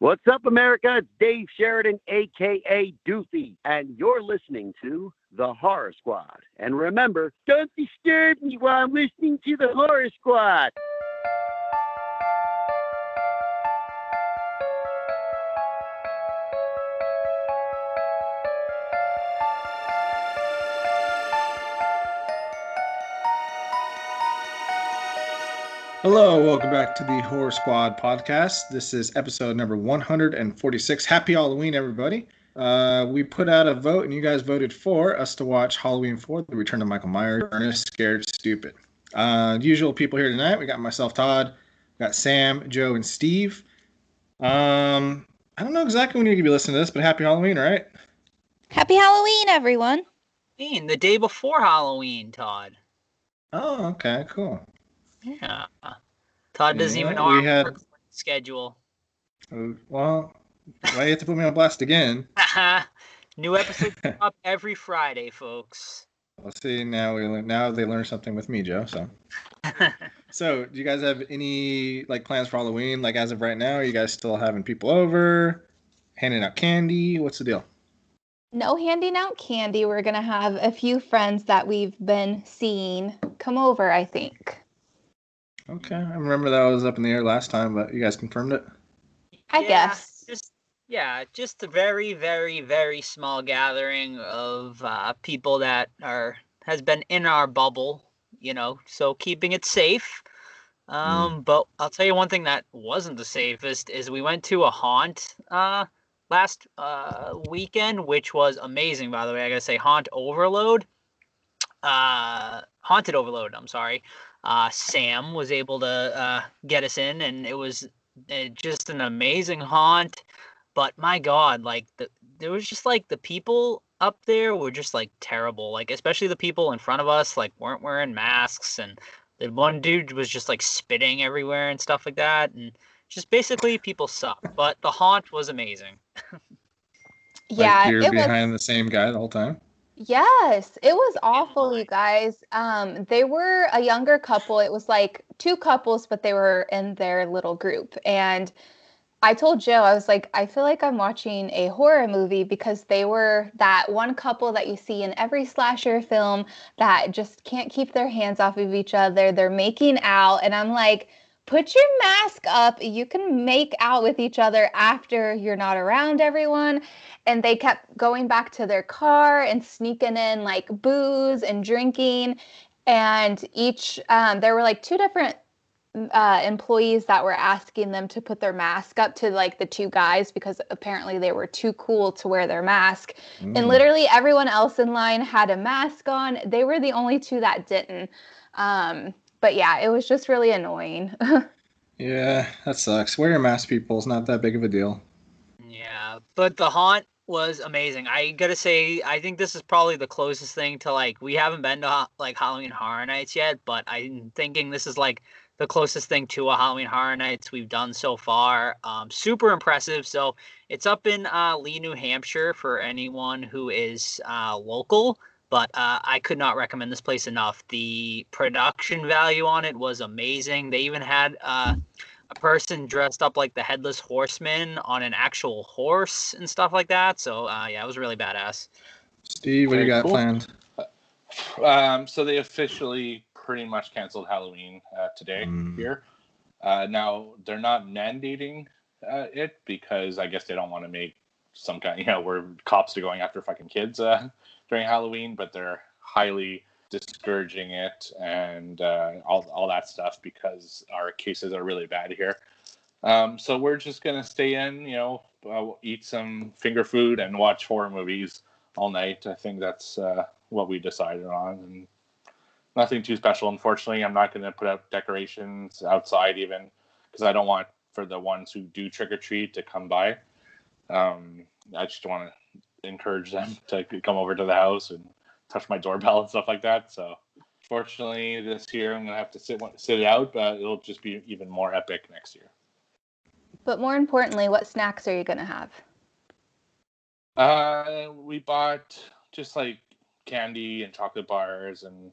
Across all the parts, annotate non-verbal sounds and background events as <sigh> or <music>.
What's up, America? It's Dave Sheridan, aka Doofy, and you're listening to The Horror Squad. And remember, don't disturb me while I'm listening to The Horror Squad. Hello, welcome back to the Horror Squad podcast. This is episode number 146. Happy Halloween, everybody. Uh, we put out a vote, and you guys voted for us to watch Halloween 4 The Return of Michael Myers, Ernest Scared Stupid. Uh, usual people here tonight. We got myself, Todd, we got Sam, Joe, and Steve. Um, I don't know exactly when you're going to be listening to this, but happy Halloween, right? Happy Halloween, everyone. Halloween, the day before Halloween, Todd. Oh, okay, cool. Yeah. Todd doesn't Yeah, even know we our had- schedule. Uh, Well, why you have to put me on blast again? <laughs> New episodes up <laughs> every Friday, folks. Let's see. Now we learn- now they learn something with me, Joe. So, <laughs> so do you guys have any like plans for Halloween? Like as of right now, are you guys still having people over, handing out candy? What's the deal? No handing out candy. We're going to have a few friends that we've been seeing come over, I think. Okay, I remember that was up in the air last time, but you guys confirmed it. I Yeah, guess. Just yeah, just a very, very, very small gathering of uh, people that are has been in our bubble, you know, so keeping it safe. Um, but I'll tell you one thing that wasn't the safest is we went to a haunt uh last uh weekend, which was amazing by the way. I gotta say haunt overload. Uh haunted overload, I'm sorry. Uh Sam was able to uh get us in and it was uh, just an amazing haunt. But my God, like the there was just like the people up there were just like terrible. Like especially the people in front of us, like weren't wearing masks, and the one dude was just like spitting everywhere and stuff like that, and just basically people suck. But the haunt was amazing. <laughs> yeah, like you're it was. behind the same guy the whole time. Yes, it was awful, you guys. Um, they were a younger couple. It was like two couples, but they were in their little group. And I told Joe, I was like, I feel like I'm watching a horror movie because they were that one couple that you see in every slasher film that just can't keep their hands off of each other. They're making out. And I'm like, put your mask up. You can make out with each other after you're not around everyone. And they kept going back to their car and sneaking in like booze and drinking. And each um, there were like two different uh, employees that were asking them to put their mask up to like the two guys because apparently they were too cool to wear their mask. And Mm. literally everyone else in line had a mask on. They were the only two that didn't. Um, but yeah it was just really annoying <laughs> Yeah, that sucks. Wear your mask, people. It's not that big of a deal. Yeah, but the haunt was amazing. I gotta say, I think this is probably the closest thing to like we haven't been to like Halloween Horror Nights yet, but I'm thinking this is like the closest thing to a Halloween Horror Nights we've done so far. Um, super impressive. So it's up in uh, Lee, New Hampshire for anyone who is uh, local. But uh, I could not recommend this place enough. The production value on it was amazing. They even had uh, a person dressed up like the headless horseman on an actual horse and stuff like that. So uh, yeah, it was really badass. Steve, what do you got cool. planned? Um, so they officially pretty much canceled Halloween uh, today Mm. here. Uh, now they're not mandating uh, it because I guess they don't want to make some kind, you know, where cops are going after fucking kids uh, during Halloween, but they're highly discouraging it and uh, all all that stuff because our cases are really bad here. Um, so we're just gonna stay in, you know, uh, eat some finger food and watch horror movies all night. I think that's uh, what we decided on, and nothing too special. Unfortunately, I'm not going to put up decorations outside even because I don't want for the ones who do trick or treat to come by. Um, I just want to encourage them to come over to the house and touch my doorbell and stuff like that. So, fortunately, this year I'm going to have to sit sit it out, but it'll just be even more epic next year. but more importantly what snacks are you going to have Uh, we bought just like candy and chocolate bars and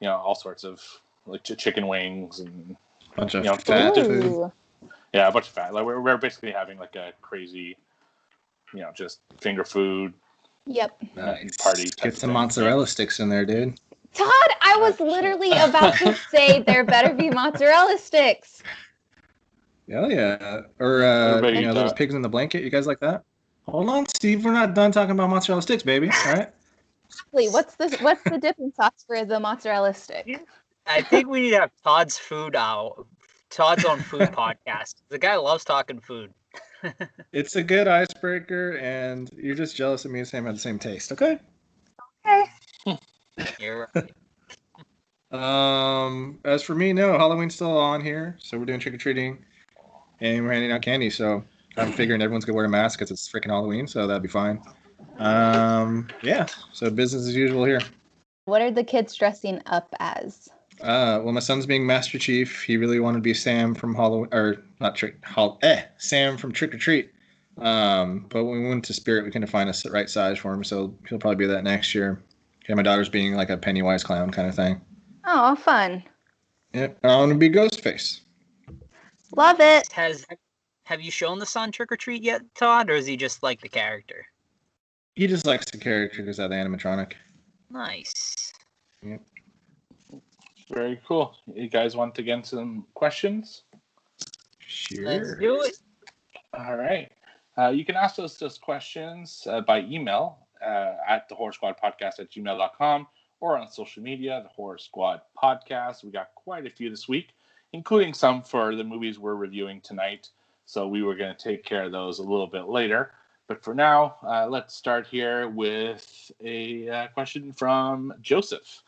you know all sorts of like ch- chicken wings and Bunch of Yeah, fat food. Yeah, a bunch of fat. Like we're, we're basically having like a crazy, you know, just finger food Yep. uh, party. Get some mozzarella sticks in there, dude. Todd, I was literally <laughs> about to say there better be mozzarella sticks. Hell yeah. Or uh, you know, those that. pigs in the blanket. You guys like that? Hold on, Steve. We're not done talking about mozzarella sticks, baby. All right. Exactly. what's the what's the dipping sauce for the mozzarella stick? I think we need to have Todd's food out. Todd's own food <laughs> podcast. The guy loves talking food. It's a good icebreaker, and you're just jealous of me and Sam have the same taste. Okay. Okay. <laughs> You're right. Um, as for me, no, Halloween's still on here, so we're doing trick or treating, and we're handing out candy. So I'm figuring everyone's gonna wear a mask because it's freaking Halloween, so that'd be fine. Um, yeah, so business as usual here. What are the kids dressing up as? Uh, well, my son's being Master Chief. He really wanted to be Sam from Halloween, or not Trick, Hall, eh, Sam from Trick or Treat. Um, but when we went to Spirit, we couldn't find a right size for him, so he'll probably be that next year. Yeah, my daughter's being like a Pennywise clown kind of thing. Oh, fun. Yep, and I want to be Ghostface. Love it. Has have you shown the son trick or treat yet, Todd, or is he just like the character? He just likes the character because of the animatronic. Nice. Very cool. You guys want to get some questions? Sure. Let's do it. All right. Uh, you can ask us those questions uh, by email uh, at the horror squad podcast at gmail.com or on social media, the horror squad podcast. We got quite a few this week, including some for the movies we're reviewing tonight. So we were going to take care of those a little bit later. But for now, uh, let's start here with a uh, question from Joseph.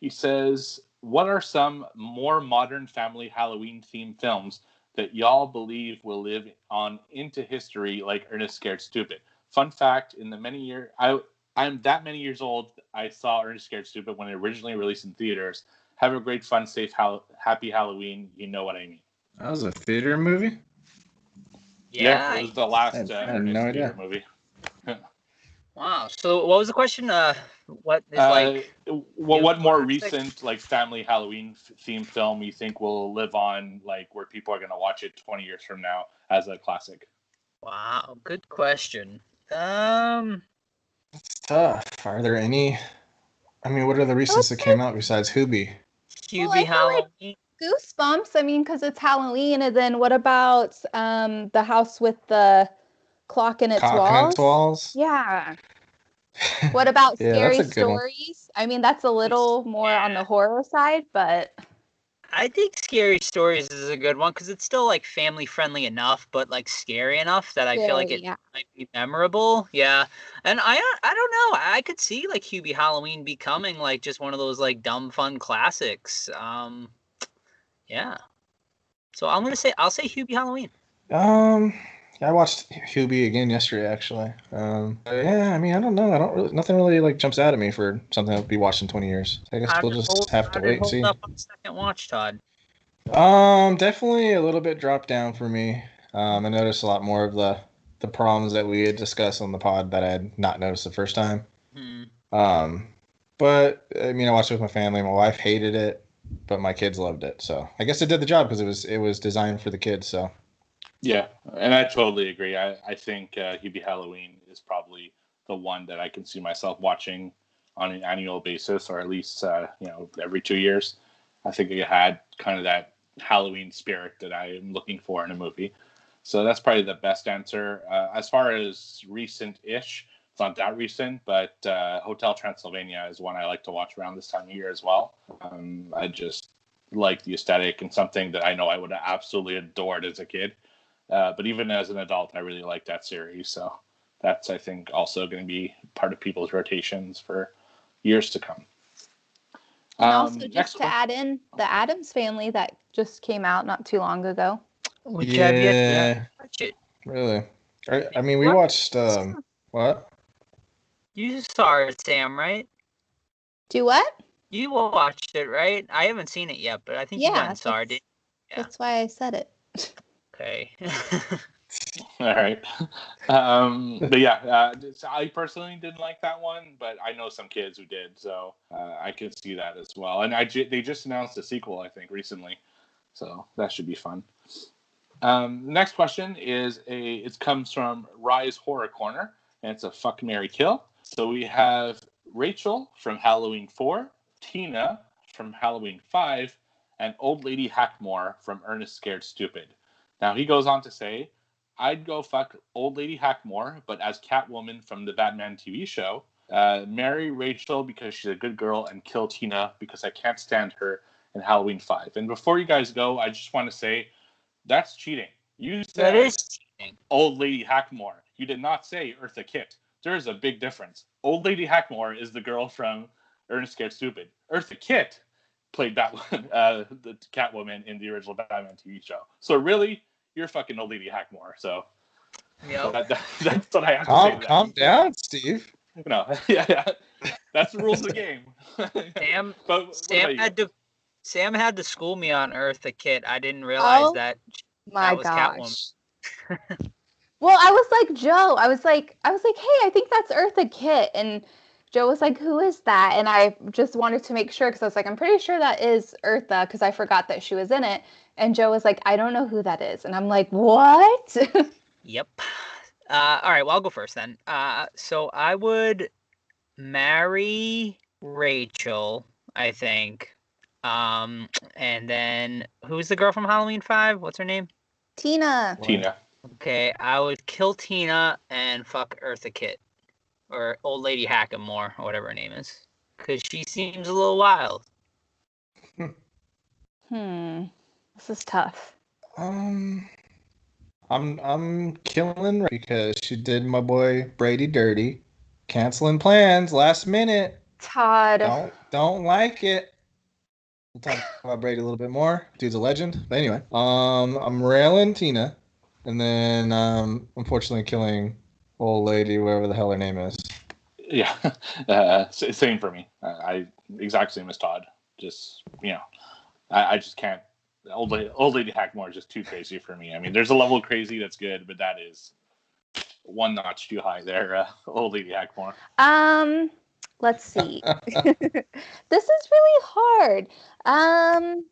He says, What are some more modern family Halloween themed films that y'all believe will live on into history like Ernest Scared Stupid? Fun fact in the many year I I'm that many years old. I saw Ernest Scared Stupid when it originally released in theaters. Have a great, fun, safe, hal- happy Halloween. You know what I mean. That was a theater movie. Yeah. it was the last I had- uh, I had Ernest no theater idea. movie. <laughs> wow. So what was the question? Uh, what is Uh, like? what, what more recent like family Halloween f- themed film you think will live on like where people are going to watch it 20 years from now as a classic? Wow. Good question. Um. It's tough. Are there any? I mean, what are the recents that came out besides Hoobie? Hubie I feel like- Halloween. Goosebumps. I mean, because it's Halloween. And then what about um the house with the clock in its Cock walls? in its walls. Yeah. <laughs> What about Yeah, scary that's a good one. stories? I mean, that's a little more on the horror side, but I think Scary Stories is a good one because it's still like family friendly enough, but like scary enough that I feel like it yeah. might be memorable. Yeah, and I I don't know. I could see like Hubie Halloween becoming like just one of those like dumb fun classics. Um, yeah. So I'm gonna say I'll say Hubie Halloween. Um, yeah, I watched Hoobie again yesterday, actually. Um, yeah, I mean, I don't know. I don't really, nothing really like jumps out at me for something I'll be watching 20 years. I guess we'll just hold- have to wait and see. up on second watch, Todd. Um, definitely a little bit dropped down for me. Um, I noticed a lot more of the the problems that we had discussed on the pod that I had not noticed the first time. Hmm. Um, but I mean, I watched it with my family. My wife hated it, but my kids loved it. So I guess it did the job because it was it was designed for the kids. So Yeah, and I totally agree. I, I think uh, Hubie Halloween is probably the one that I can see myself watching on an annual basis, or at least uh, you know every two years. I think it had kind of that Halloween spirit that I am looking for in a movie. So that's probably the best answer. Uh, as far as recent-ish, it's not that recent, but uh, Hotel Transylvania is one I like to watch around this time of year as well. Um, I just like the aesthetic and something that I know I would have absolutely adored as a kid. Uh, but even as an adult, I really like that series. So that's, I think, also going to be part of people's rotations for years to come. and Um, also just to one. add in the Addams family that just came out not too long ago. Which have yet yeah, to watch it. really. I, I mean, we What? watched um, what? You saw it, Sam, right? Do what? You watched it, right? I haven't seen it yet, but I think you Yeah, went and saw it. Yeah. That's why I said it. <laughs> Okay. <laughs> All right. Um, but yeah, uh, I personally didn't like that one, but I know some kids who did, so uh, I could see that as well. And I ju- they just announced a sequel, I think, recently, so that should be fun. Um, next question is a it comes from Rise Horror Corner, and it's a fuck Mary kill. So we have Rachel from Halloween Four, Tina from Halloween Five, and Old Lady Hackmore from Ernest Scared Stupid. Now he goes on to say, I'd go fuck Old Lady Hackmore, but as Catwoman from the Batman TV show. Uh, marry Rachel because she's a good girl, and kill Tina because I can't stand her in Halloween Five. And before you guys go, I just want to say that's cheating. You said That is cheating. Old Lady Hackmore. You did not say Eartha Kitt. There's a big difference. Old Lady Hackmore is the girl from Ernest Scared Stupid. Eartha Kitt played Batwoman, <laughs> uh, the Catwoman in the original Batman TV show. So really, you're fucking Old Lady Hackmore. So Yep. that, that- <laughs> that's what I have to say. Calm, to that. calm down, Steve. No, <laughs> yeah, yeah. That's the rules of the game. <laughs> Sam but Sam had to Sam had to school me on Eartha Kitt. I didn't realize Oh, that My that was gosh. Catwoman. Well, I was like Joe. I was like, I was like, hey, I think that's Eartha Kitt, and Joe was like, who is that? And I just wanted to make sure because I was like, I'm pretty sure that is Eartha because I forgot that she was in it. And Joe was like, I don't know who that is, and I'm like, what? <laughs> Yep. Uh, all right, well, I'll go first then. Uh, so I would marry Rachel, I think. Um, and then who's the girl from Halloween Five? What's her name? Tina. Tina. Okay, I would kill Tina and fuck Eartha Kitt, or Old Lady Hackamore, or whatever her name is, because she seems a little wild. <laughs> Hmm. This is tough. Um, I'm I'm killing because she did my boy Brady dirty, canceling plans last minute. Todd. Don't don't like it. We'll talk about Brady a little bit more. Dude's a legend. But anyway, um, I'm railing Tina, and then um, unfortunately killing old lady, whatever the hell her name is. Yeah, <laughs> uh, same for me. Uh, I exact same as Todd. Just you know, I, I just can't. Old lady, old lady Hackmore is just too crazy for me. I mean, there's a level of crazy that's good, but that is one notch too high there. Uh, <laughs> old lady Hackmore. Um, let's see. <laughs> this is really hard. Um,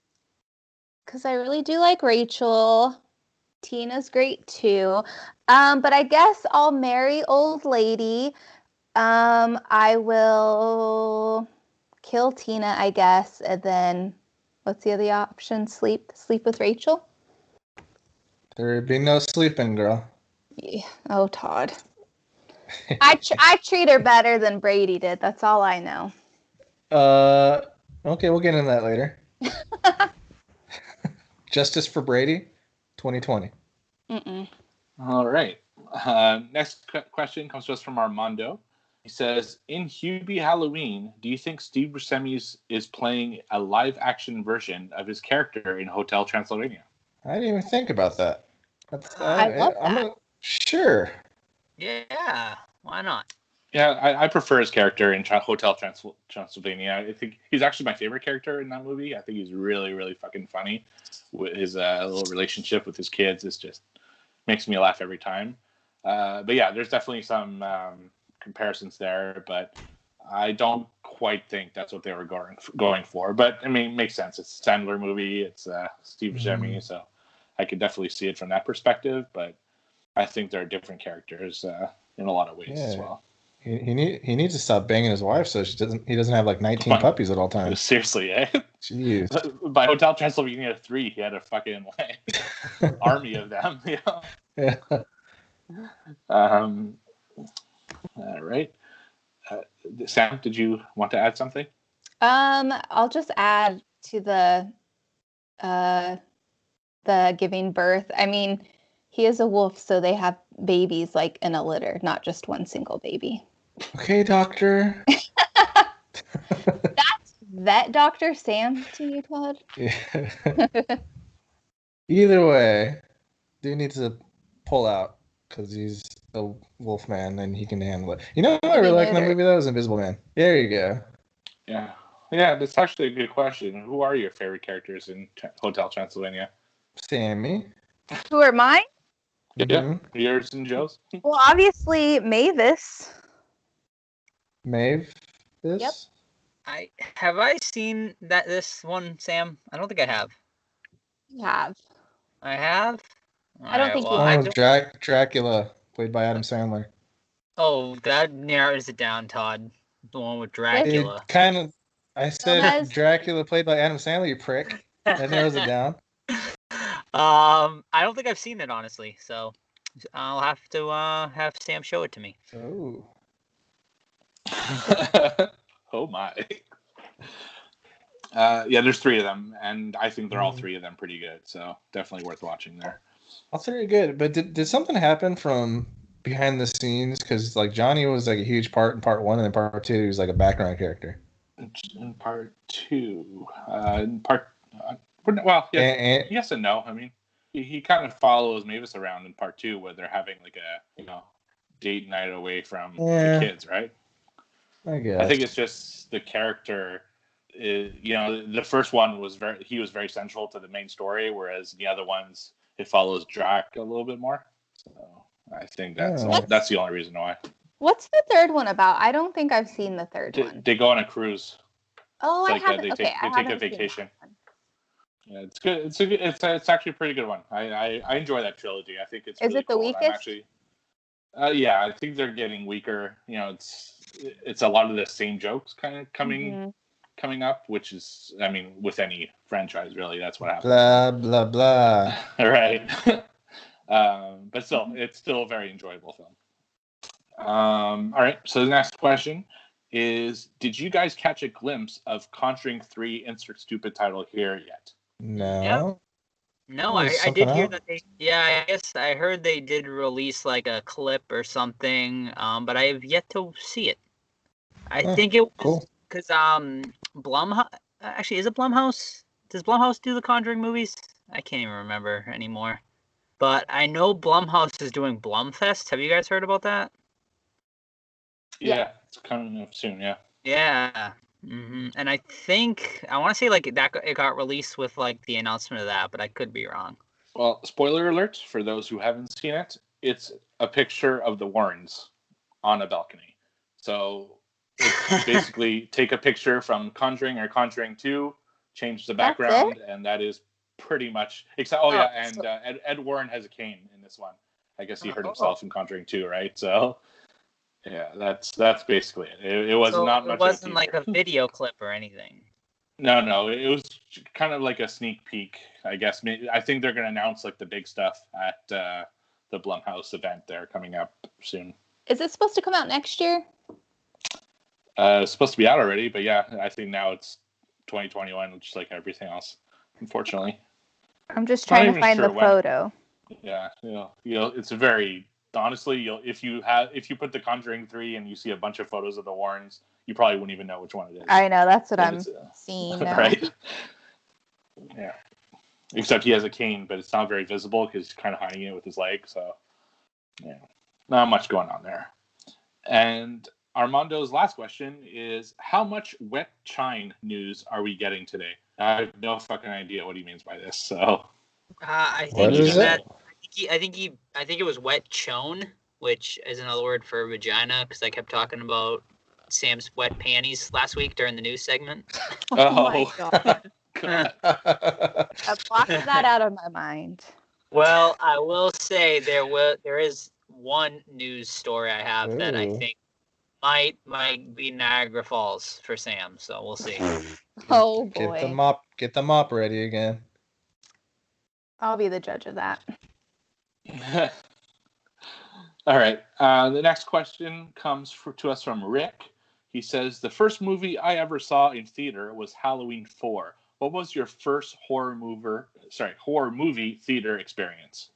because I really do like Rachel. Tina's great too. Um, but I guess I'll marry old lady. Um, I will kill Tina, I guess, and then what's the other option? Sleep, sleep with Rachel. There'd be no sleeping, girl. Yeah. Oh, Todd. <laughs> I tr- I treat her better than Brady did. That's all I know. Uh, okay, we'll get into that later. <laughs> Justice for Brady, 2020. Mm-mm. All right. Uh, next qu- question comes to us from Armando. He says, "In Hubie Halloween, do you think Steve Buscemi is, is playing a live-action version of his character in Hotel Transylvania?" I didn't even think about that. That's, I love I'm that. a- sure. Yeah, why not? Yeah, I, I prefer his character in Hotel Trans- Transylvania. I think he's actually my favorite character in that movie. I think he's really, really fucking funny. With his uh, little relationship with his kids is just makes me laugh every time. Uh, but yeah, there's definitely some um, comparisons there, but I don't quite think that's what they were going going for. But I mean, it makes sense. It's a Sandler movie. It's uh, Steve Buscemi, so I could definitely see it from that perspective. But I think there are different characters uh, in a lot of ways as well. He, he need he needs to stop banging his wife so she doesn't he doesn't have like 19 Come puppies at all times. <laughs> Seriously, eh? Jeez. <laughs> By Hotel Transylvania three, he had a fucking like <laughs> army of them. You know? Yeah. Um. All right. Uh, Sam, did you want to add something? Um, I'll just add to the uh the giving birth. I mean, he is a wolf, so they have babies like in a litter, not just one single baby. Okay, doctor. <laughs> That's vet Dr. Sam to you, Todd. Yeah. <laughs> Either way, dude needs to pull out because he's a wolf man and he can handle it. You know what I really like in that movie? That was Invisible Man. There you go. Yeah. Yeah, that's actually a good question. Who are your favorite characters in T- Hotel Transylvania? Sammy. Who are mine? Yeah. Mhm. Yours and Joe's? Well, obviously Mavis. Maeve. This. Yep. I have I seen that this one, Sam? I don't think I have. You have. I have. I don't think he- well, I Oh, don't- Drac- Dracula, played by Adam Sandler. oh, that narrows it down, Todd. The one with Dracula. It Dracula. kind of. I said has- Dracula, played by Adam Sandler. You prick. That narrows it down. <laughs> um, I don't think I've seen it honestly, so I'll have to uh have Sam show it to me. Oh. <laughs> oh my. Uh, yeah, there's three of them, and I think they're all Mhm. three of them pretty good. So definitely worth watching there. All three are good, but did, did something happen from behind the scenes? Because like Johnny was like a huge part in part one, and then part two he was like a background character. In part two, uh, in part, uh, well, yeah, And, and- yes and no. I mean, he, he kind of follows Mavis around in part two, where they're having like a you know date night away from Yeah. the kids, right? I guess. I think it's just the character. Is, you know, the first one was very he was very central to the main story, whereas the other ones it follows Jack a little bit more. So I think that's Yeah. that's the only reason why What's the third one about? I don't think I've seen the third they, one. they go on a cruise. Oh, it's I like, uh, haven't. they okay, take- I they take a haven't seen that vacation. one. Yeah, it's good. It's a good, it's a, it's actually a pretty good one. I, I I enjoy that trilogy. I think it's Is really it the cool, and I'm weakest? Actually, uh, yeah, I think they're getting weaker. You know, it's it's a lot of the same jokes kind of coming Mhm. coming up, which is, I mean, with any franchise, really, that's what happens. blah blah blah. <laughs> right. <laughs> um, but still, it's still a very enjoyable film. Um, all right. So the next question is: Did you guys catch a glimpse of Conjuring Three? Insert stupid title here yet? No. No, I, I something did hear out? that they. Yeah, I guess I heard they did release like a clip or something, um, but I have yet to see it. I Oh, think it was cool. because um Blumhouse. Actually, is it Blumhouse? Does Blumhouse do the Conjuring movies? I can't even remember anymore. But I know Blumhouse is doing Blumfest. Have you guys heard about that? Yeah, Yeah. it's coming up soon. Yeah. Yeah. Hmm And I think I want to say like that it got released with like the announcement of that, but I could be wrong. Well, spoiler alert for those who haven't seen it. It's a picture of the Warrens on a balcony. So it's <laughs> basically take a picture from Conjuring or Conjuring Two, change the background, and that is pretty much. Except, oh Oh, yeah, and so- uh, Ed, Ed Warren has a cane in this one. I guess he hurt Oh. himself in Conjuring Two, right? So yeah, that's that's basically it. It, it was so not it much. wasn't of like a <laughs> video clip or anything. No, no, it was kind of like a sneak peek, I guess. I think they're going to announce like the big stuff at uh, the Blumhouse event there coming up soon. Is it supposed to come out next year? Uh, it's supposed to be out already, but yeah, I think now it's 2021, just like everything else, unfortunately. I'm just trying to find sure the when. photo. Yeah, you know, you know, it's a very honestly, you'll if you have if you put the Conjuring three and you see a bunch of photos of the Warrens, you probably wouldn't even know which one it is. I know that's what But I'm uh, seeing <laughs> now. right? Yeah. Except he has a cane, but it's not very visible because he's kind of hiding it with his leg. So, yeah, not much going on there. And Armando's last question is How much wet chine news are we getting today? I have no fucking idea what he means by this. So, Uh, I What think he is it? Meant. I think he, I think he. I think it was wet chone, which is another word for vagina, because I kept talking about Sam's wet panties last week during the news segment. <laughs> Oh, my Oh. god. <laughs> God. I blocked that out of my mind. Well, I will say there will there is one news story I have that I think might might be Niagara Falls for Sam. So we'll see. <laughs> Oh boy! get the mop. Get the mop ready again. I'll be the judge of that. <laughs> All right. Uh, the next question comes for, to us from Rick. He says, The first movie I ever saw in theater was Halloween 4. What was your first horror mover, sorry, horror movie theater experience?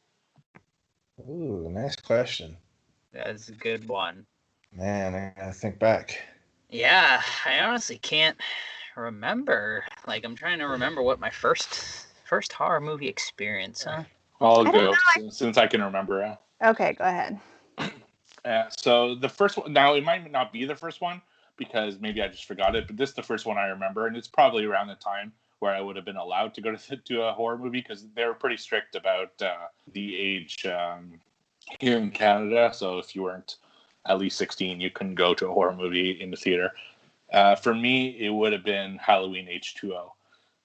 Ooh, nice question. That's a good one. Man, I gotta think back. Yeah, I honestly can't remember. Like I'm trying to remember what my first first horror movie experience. Huh? I'll go know, since, I can remember. Okay, go ahead. <clears throat> Uh, so the first one, now it might not be the first one because maybe I just forgot it, but this is the first one I remember, and it's probably around the time where I would have been allowed to go to, to a horror movie because they were pretty strict about uh, the age um, here in Canada. So if you weren't at least 16, you couldn't go to a horror movie in the theater. Uh, for me, it would have been Halloween H2O.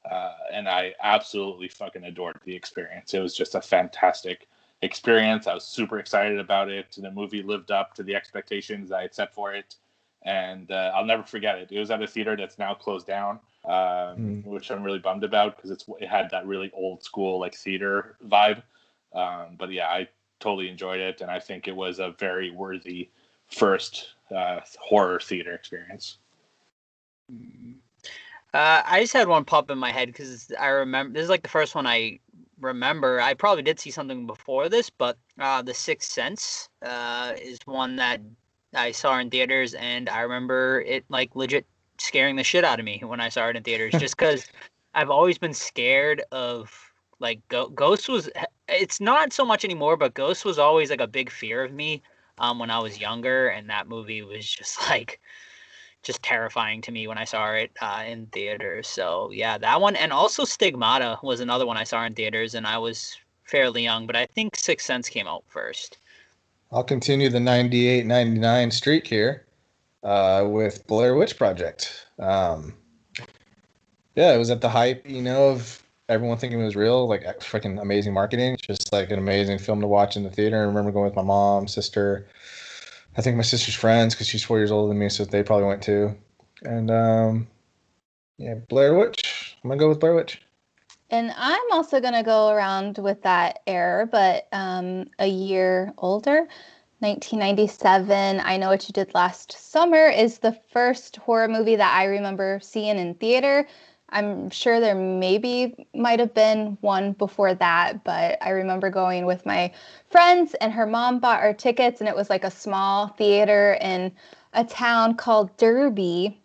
Uh, and I absolutely fucking adored the experience. It was just a fantastic experience. I was super excited about it. The movie lived up to the expectations I had set for it, and uh, I'll never forget it. It was at a theater that's now closed down, um, mm. which I'm really bummed about because it's it had that really old school like theater vibe. Um, but yeah, I totally enjoyed it, and I think it was a very worthy first uh, horror theater experience. Uh, I just had one pop in my head because I remember this is like the first one I remember. I probably did see something before this, but uh, The Sixth Sense uh, is one that I saw in theaters, and I remember it like legit scaring the shit out of me when I saw it in theaters, just <laughs> because I've always been scared of like Go- Ghost was. It's not so much anymore, but Ghost was always like a big fear of me um, when I was younger, and that movie was just <laughs> like just terrifying to me when I saw it uh, in theaters. So yeah, that one, and also Stigmata was another one I saw in theaters, and I was fairly young, but I think Sixth Sense came out first. I'll continue the 98 99 streak here uh, with Blair Witch Project. Um, yeah, it was at the hype, you know, of everyone thinking it was real, like freaking amazing marketing. Just like an amazing film to watch in the theater. I remember going with my mom, sister, I think my sister's friends because she's four years older than me, so they probably went too. And um, yeah, Blair Witch. I'm gonna go with Blair Witch. And I'm also gonna go around with that error, but um, a year older. 1997, I Know What You Did Last Summer is the first horror movie that I remember seeing in theater. I'm sure there maybe might have been one before that, but I remember going with my friends and her mom bought our tickets and it was like a small theater in a town called Derby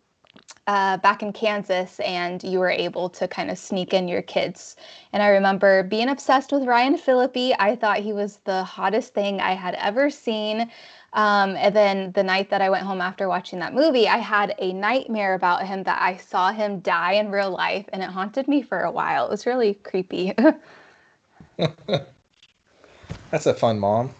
uh, back in Kansas, and you were able to kind of sneak in your kids. And I remember being obsessed with Ryan Phillippe. I thought he was the hottest thing I had ever seen. Um, and then the night that I went home after watching that movie, I had a nightmare about him that I saw him die in real life, and it haunted me for a while. It was really creepy. <laughs> That's a fun mom.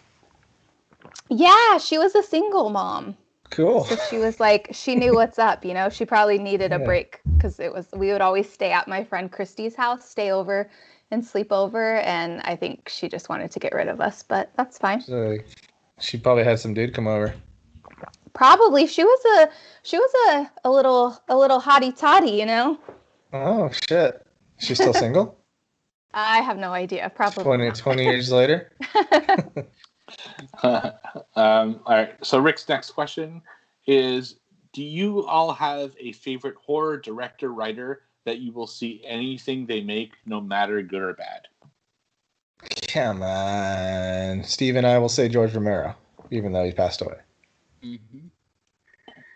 Yeah, she was a single mom. Cool. So she was like, she knew <laughs> what's up, you know. She probably needed a break because it was. We would always stay at my friend Christy's house, stay over and sleep over, and I think she just wanted to get rid of us, but that's fine. So she probably had some dude come over. Probably. She was a she was a, a little a little hottie toddy, you know. Oh shit. She's still <laughs> single? I have no idea. Probably 20, 20 years later. <laughs> <laughs> um, all right. So Rick's next question is do you all have a favorite horror director writer that you will see anything they make no matter good or bad? Come on. Steve and I will say George Romero, even though he passed away. Mm-hmm.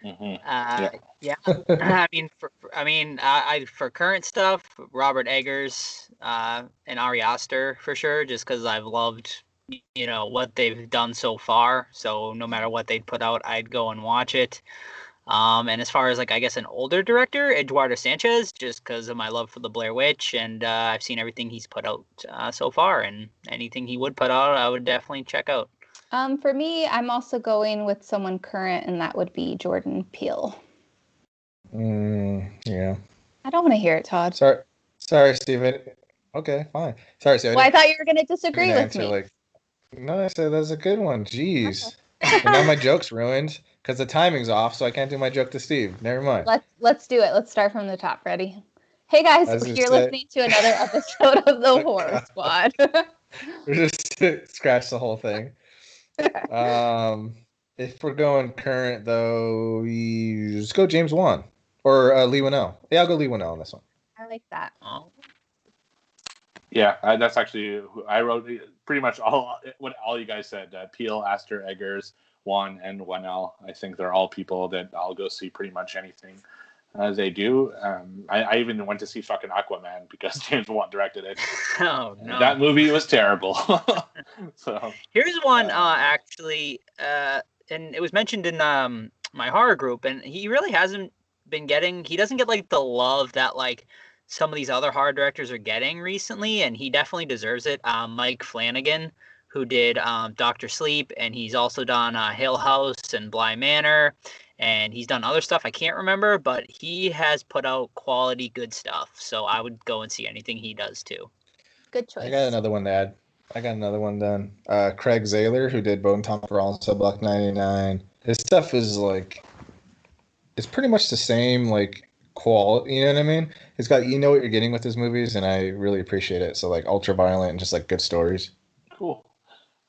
Mm-hmm. Uh, yeah. yeah. <laughs> I mean, for, for I mean, I, I, for current stuff, Robert Eggers uh, and Ari Aster for sure, just because I've loved, you know, what they've done so far. So no matter what they put out, I'd go and watch it. Um, and as far as like I guess an older director, Eduardo Sanchez, just because of my love for the Blair Witch, and uh, I've seen everything he's put out uh, so far, and anything he would put out, I would definitely check out. Um, for me, I'm also going with someone current, and that would be Jordan Peele. Mm, yeah. I don't want to hear it, Todd. Sorry, sorry, Steven. Okay, fine. Sorry, Steven. Well, I thought you were going to disagree with me. Like, no, I said that's a good one. Jeez. Okay. now my <laughs> joke's ruined because the timing's off, so I can't do my joke to Steve. Never mind. Let's let's do it. Let's start from the top. Ready? Hey guys, you're say... listening to another episode of the <laughs> Horror Squad. <laughs> we're just <laughs> scratch the whole thing. Um, if we're going current though, we just go James Wan or uh, Leigh Whannell. Yeah, I'll go Leigh Whannell on this one. I like that. Yeah, I, that's actually I wrote pretty much all what all you guys said. Uh, Peele, Aster, Eggers, Wan and Whannell. I think they're all people that I'll go see pretty much anything uh, they do. Um, I, I, even went to see fucking Aquaman because <laughs> James Wan directed it. <laughs> Oh no, that movie was terrible. <laughs> so here's one uh, uh, actually, uh, and it was mentioned in um, my horror group, and he really hasn't been getting. He doesn't get like the love that like some of these other horror directors are getting recently, and he definitely deserves it. Um, Mike Flanagan who did um, Doctor Sleep, and he's also done uh, Hill House and Bly Manor, and he's done other stuff I can't remember, but he has put out quality, good stuff. So I would go and see anything he does too. Good choice. I got another one to add. I got another one done. Uh, Craig Zahler, who did Bone Tomahawk also Buck ninety nine. His stuff is like, it's pretty much the same like quality. You know what I mean? It's got you know what you're getting with his movies, and I really appreciate it. So like ultra violent and just like good stories. Cool.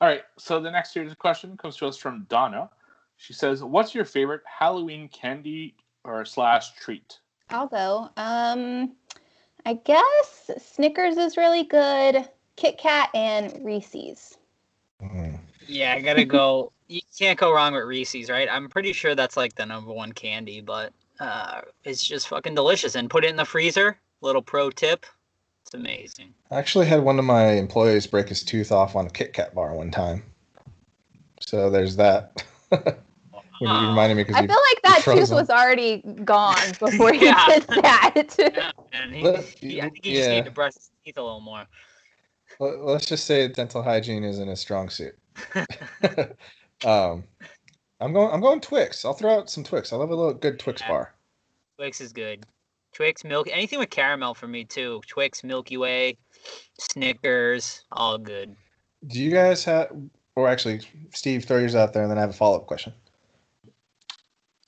All right. So the next series of question comes to us from Donna. She says, "What's your favorite Halloween candy or slash treat?" I'll go. Um, I guess Snickers is really good. Kit Kat and Reese's. Mm. Yeah, I gotta go. <laughs> You can't go wrong with Reese's, right? I'm pretty sure that's like the number one candy, but uh, it's just fucking delicious. And put it in the freezer. Little pro tip: it's amazing. I actually had one of my employees break his tooth off on a Kit Kat bar one time. So there's that. When <laughs> you reminded me because I feel like that tooth was already gone <laughs> before he Yeah. did that. <laughs> Yeah, and he, Let- he- I think he just yeah. needed to brush his teeth a little more. let's just say dental hygiene isn't a strong suit. um, I'm going. I'm going Twix. I'll throw out some Twix. I love a little good Twix Yeah. bar. Twix is good. Twix, milk, anything with caramel for me too. Twix, Milky Way, Snickers, all good. Do you guys have, or actually, Steve, throw yours out there, and then I have a follow up question.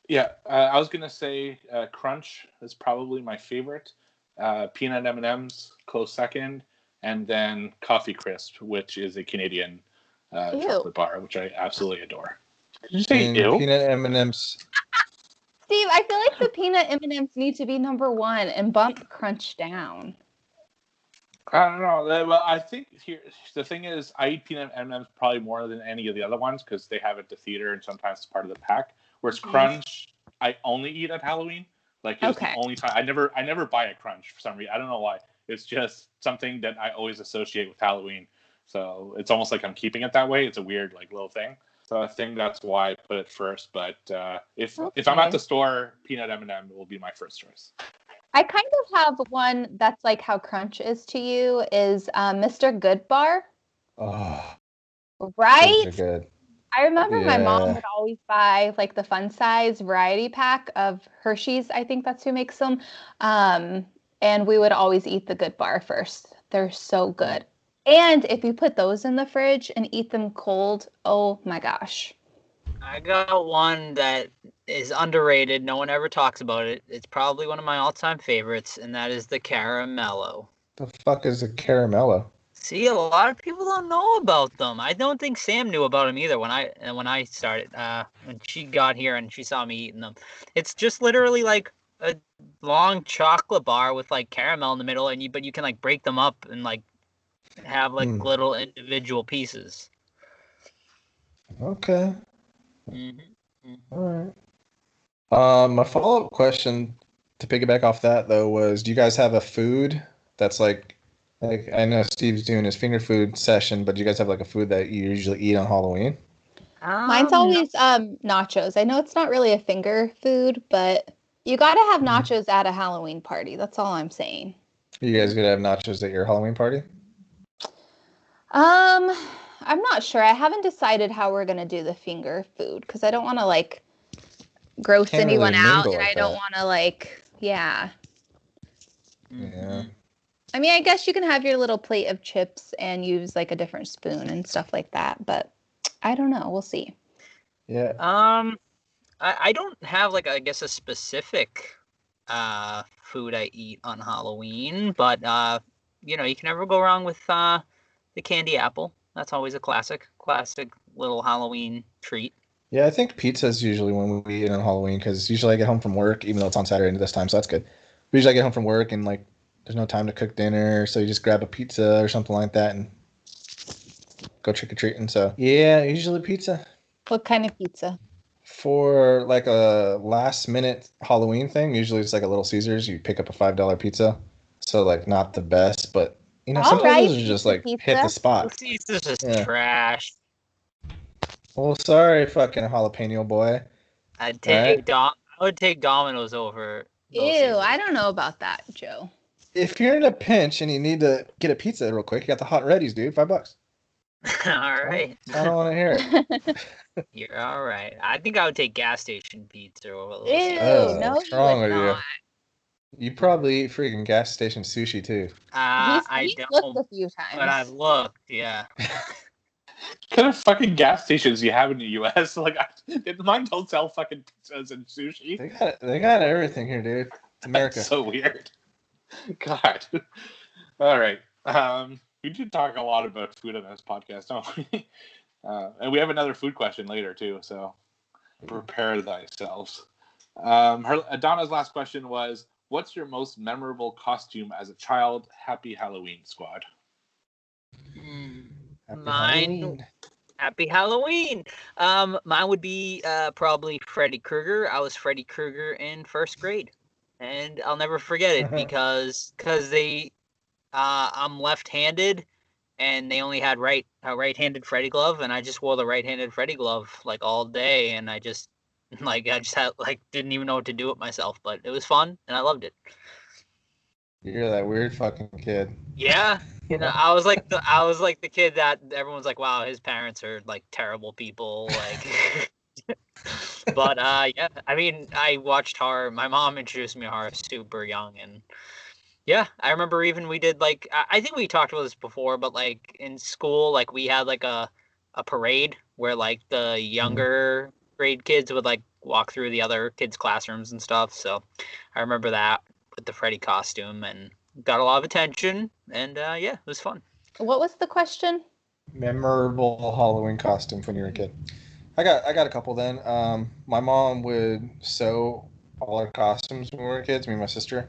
Yeah, uh, I was gonna say uh, Crunch is probably my favorite. Uh, peanut M and M's close second, and then Coffee Crisp, which is a Canadian uh, chocolate bar, which I absolutely adore. Did you say And ew? Peanut M and M's. Steve, I feel like the peanut M&Ms need to be number one and bump Crunch down. I don't know. Well, I think here the thing is, I eat peanut M and M's probably more than any of the other ones because they have it at the theater and sometimes it's part of the pack. Whereas Mhm. Crunch, I only eat at Halloween. Like it's Okay. the only time I never I never buy a Crunch for some reason. I don't know why. It's just something that I always associate with Halloween. So it's almost like I'm keeping it that way. It's a weird like little thing. So I think that's why I put it first. But uh, if if I'm at the store, peanut M and M will be my first choice. I kind of have one that's like how Crunch is to you is um, Mr. Goodbar, Oh, right? good. I remember my mom would always buy like the fun size variety pack of Hershey's. I think that's who makes them. Um, and we would always eat the good bar first. They're so good. And if you put those in the fridge and eat them cold, oh my gosh. I got one that is underrated. No one ever talks about it. It's probably one of my all-time favorites, and that is the caramello. The fuck is a caramello? See, a lot of people don't know about them. I don't think Sam knew about them either when I uh, when I started. Uh, when she got here and she saw me eating them, it's just literally like a long chocolate bar with like caramel in the middle, and you but you can like break them up and like have like Hmm. little individual pieces. Okay, hmm all right. Um, my follow up question to piggyback off that though was, do you guys have a food that's like, like I know Steve's doing his finger food session, but do you guys have like a food that you usually eat on Halloween? Mine's always um, nachos. I know it's not really a finger food, but you got to have Mhm. nachos at a Halloween party. That's all I'm saying. You guys gonna have nachos at your Halloween party? Um, I'm not sure. I haven't decided how we're gonna do the finger food because I don't want to like gross Can't really anyone out, and like I don't want to like, yeah. Yeah. I mean, I guess you can have your little plate of chips and use like a different spoon and stuff like that, but I don't know. We'll see. Yeah. Um, I, I don't have like I guess a specific uh food I eat on Halloween, but uh, you know you can never go wrong with uh the candy apple. That's always a classic, classic little Halloween treat. Yeah, I think pizza is usually when we eat on Halloween because usually I get home from work, even though it's on Saturday this time, so that's good. But usually I get home from work and like there's no time to cook dinner, so you just grab a pizza or something like that and go trick or treating. So yeah, usually pizza What kind of pizza? for like a last minute Halloween thing. Usually it's like a Little Caesars. You pick up a five dollar pizza, so like not the best, but you know All sometimes right, those are just pizza, like hit the pizza. spot. This is just Yeah. trash. Well, sorry, fucking jalapeno boy. I'd take Alright. Dom- I would take Domino's over. Ew, Little I don't know about that, Joe. If you're in a pinch and you need to get a pizza real quick, you got the hot readies, dude. Five bucks. <laughs> all right, I don't want to hear it. <laughs> you're all right. I think I would take gas station pizza over. Little Ew, Oh, no, what's you wrong would with not. You probably eat freaking gas station sushi too. Uh, he's, I he's don't, looked a few times. but I've looked. Yeah. <laughs> What kind of fucking gas stations you have in the U.S.? <laughs> Like, I, <laughs> mine don't sell fucking pizzas and sushi. They got they got everything here, dude. It's America. That's so weird. God. All right. Um, we did talk a lot about food on this podcast, don't we? Uh, and we have another food question later too, so prepare thyself. Um, her Donna's last question was, "What's your most memorable costume as a child?" Happy Halloween, squad. Hmm. Happy Mine- Halloween. Happy Halloween. Um, mine would be uh, probably Freddy Krueger. I was Freddy Krueger in first grade, and I'll never forget it <laughs> because because they, uh, I'm left-handed, and they only had right a right-handed Freddy glove, and I just wore the right-handed Freddy glove like all day, and I just <laughs> like I just had like didn't even know what to do with myself, but it was fun and I loved it. You're that weird fucking kid. Yeah, <laughs> you know, I was like the I was like the kid that everyone's like, wow, his parents are like terrible people, like. <laughs> but uh, yeah, I mean, I watched horror. My mom introduced me to horror super young, and yeah, I remember even we did like I, I think we talked about this before, but like in school, like we had like a a parade where like the younger grade kids would like walk through the other kids' classrooms and stuff. So I remember that with the Freddy costume and got a lot of attention, and uh, yeah, it was fun. What was the question? Memorable Halloween costume when you were a kid. I got I got a couple then. Um, my mom would sew all our costumes when we were kids, me and my sister.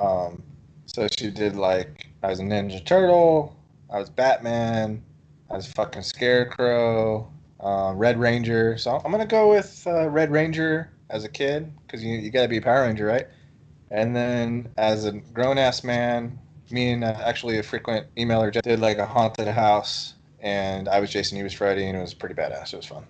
Um, so she did like I was a Ninja Turtle, I was Batman, I was fucking Scarecrow, uh, Red Ranger. So I'm gonna go with uh, Red Ranger as a kid because you you gotta be a Power Ranger, right? And then as a grown ass man, me and uh, actually a frequent emailer just did like a haunted house, and I was Jason, he was Freddy, and it was pretty badass. It was fun.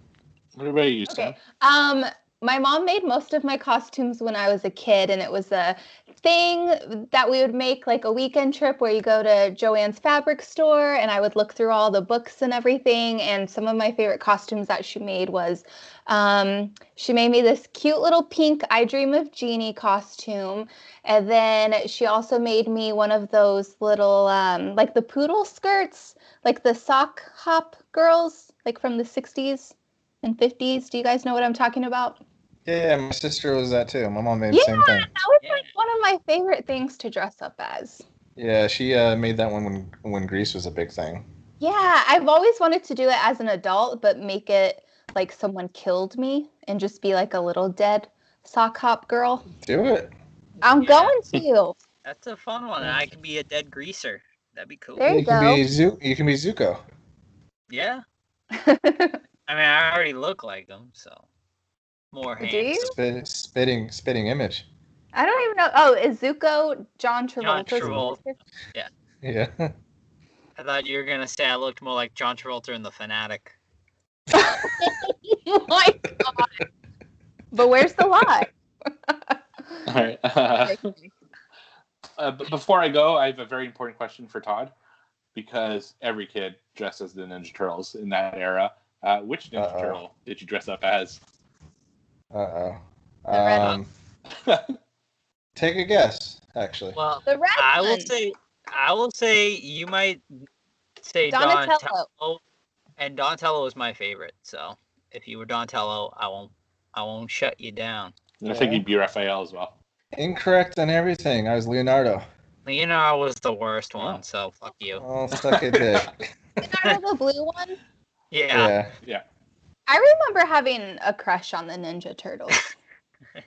What about you, Sam? Okay. Um, my mom made most of my costumes when I was a kid, and it was a thing that we would make like a weekend trip where you go to Jo-Ann's fabric store, and I would look through all the books and everything. And some of my favorite costumes that she made was um, she made me this cute little pink I Dream of Jeannie costume. And then she also made me one of those little, um, like the poodle skirts, like the sock hop girls, like from the 60s and 50s. Do you guys know what I'm talking about? Yeah, my sister was that too. My mom made the same thing. Yeah, that was like one of my favorite things to dress up as. Yeah, she uh, made that one when when Grease was a big thing. Yeah, I've always wanted to do it as an adult, but make it like someone killed me and just be like a little dead sock hop girl. Do it. I'm Yeah. going to. <laughs> That's a fun one. I could be a dead greaser. That'd be cool. There you you can go. be Zu- You can be Zuko. Yeah. <laughs> I mean, I already look like him, so more Do you? Spit, spitting spitting image. I don't even know. Oh, is Zuko John Travolta's Travolta. Yeah. Yeah. <laughs> I thought you were gonna say I looked more like John Travolta in The Fanatic. oh <laughs> my god. But where's the lie? <laughs> All right. Uh, uh, but before I go, I have a very important question for Todd, because every kid dressed as the Ninja Turtles in that era. Uh, which Ninja Uh-oh. Turtle did you dress up as? Uh oh. Um, <laughs> take a guess. Actually. Well, The red I will say, I will say you might say Donatello. Donatello, and Donatello is my favorite. So if you were Donatello, I won't, I won't shut you down. I think Yeah. you'd be Raphael as well. Incorrect on everything. I was Leonardo. Leonardo was the worst one, so fuck you. Oh, suck it, dick. Leonardo the blue one. <laughs> Yeah. yeah. I remember having a crush on the Ninja Turtles. <laughs>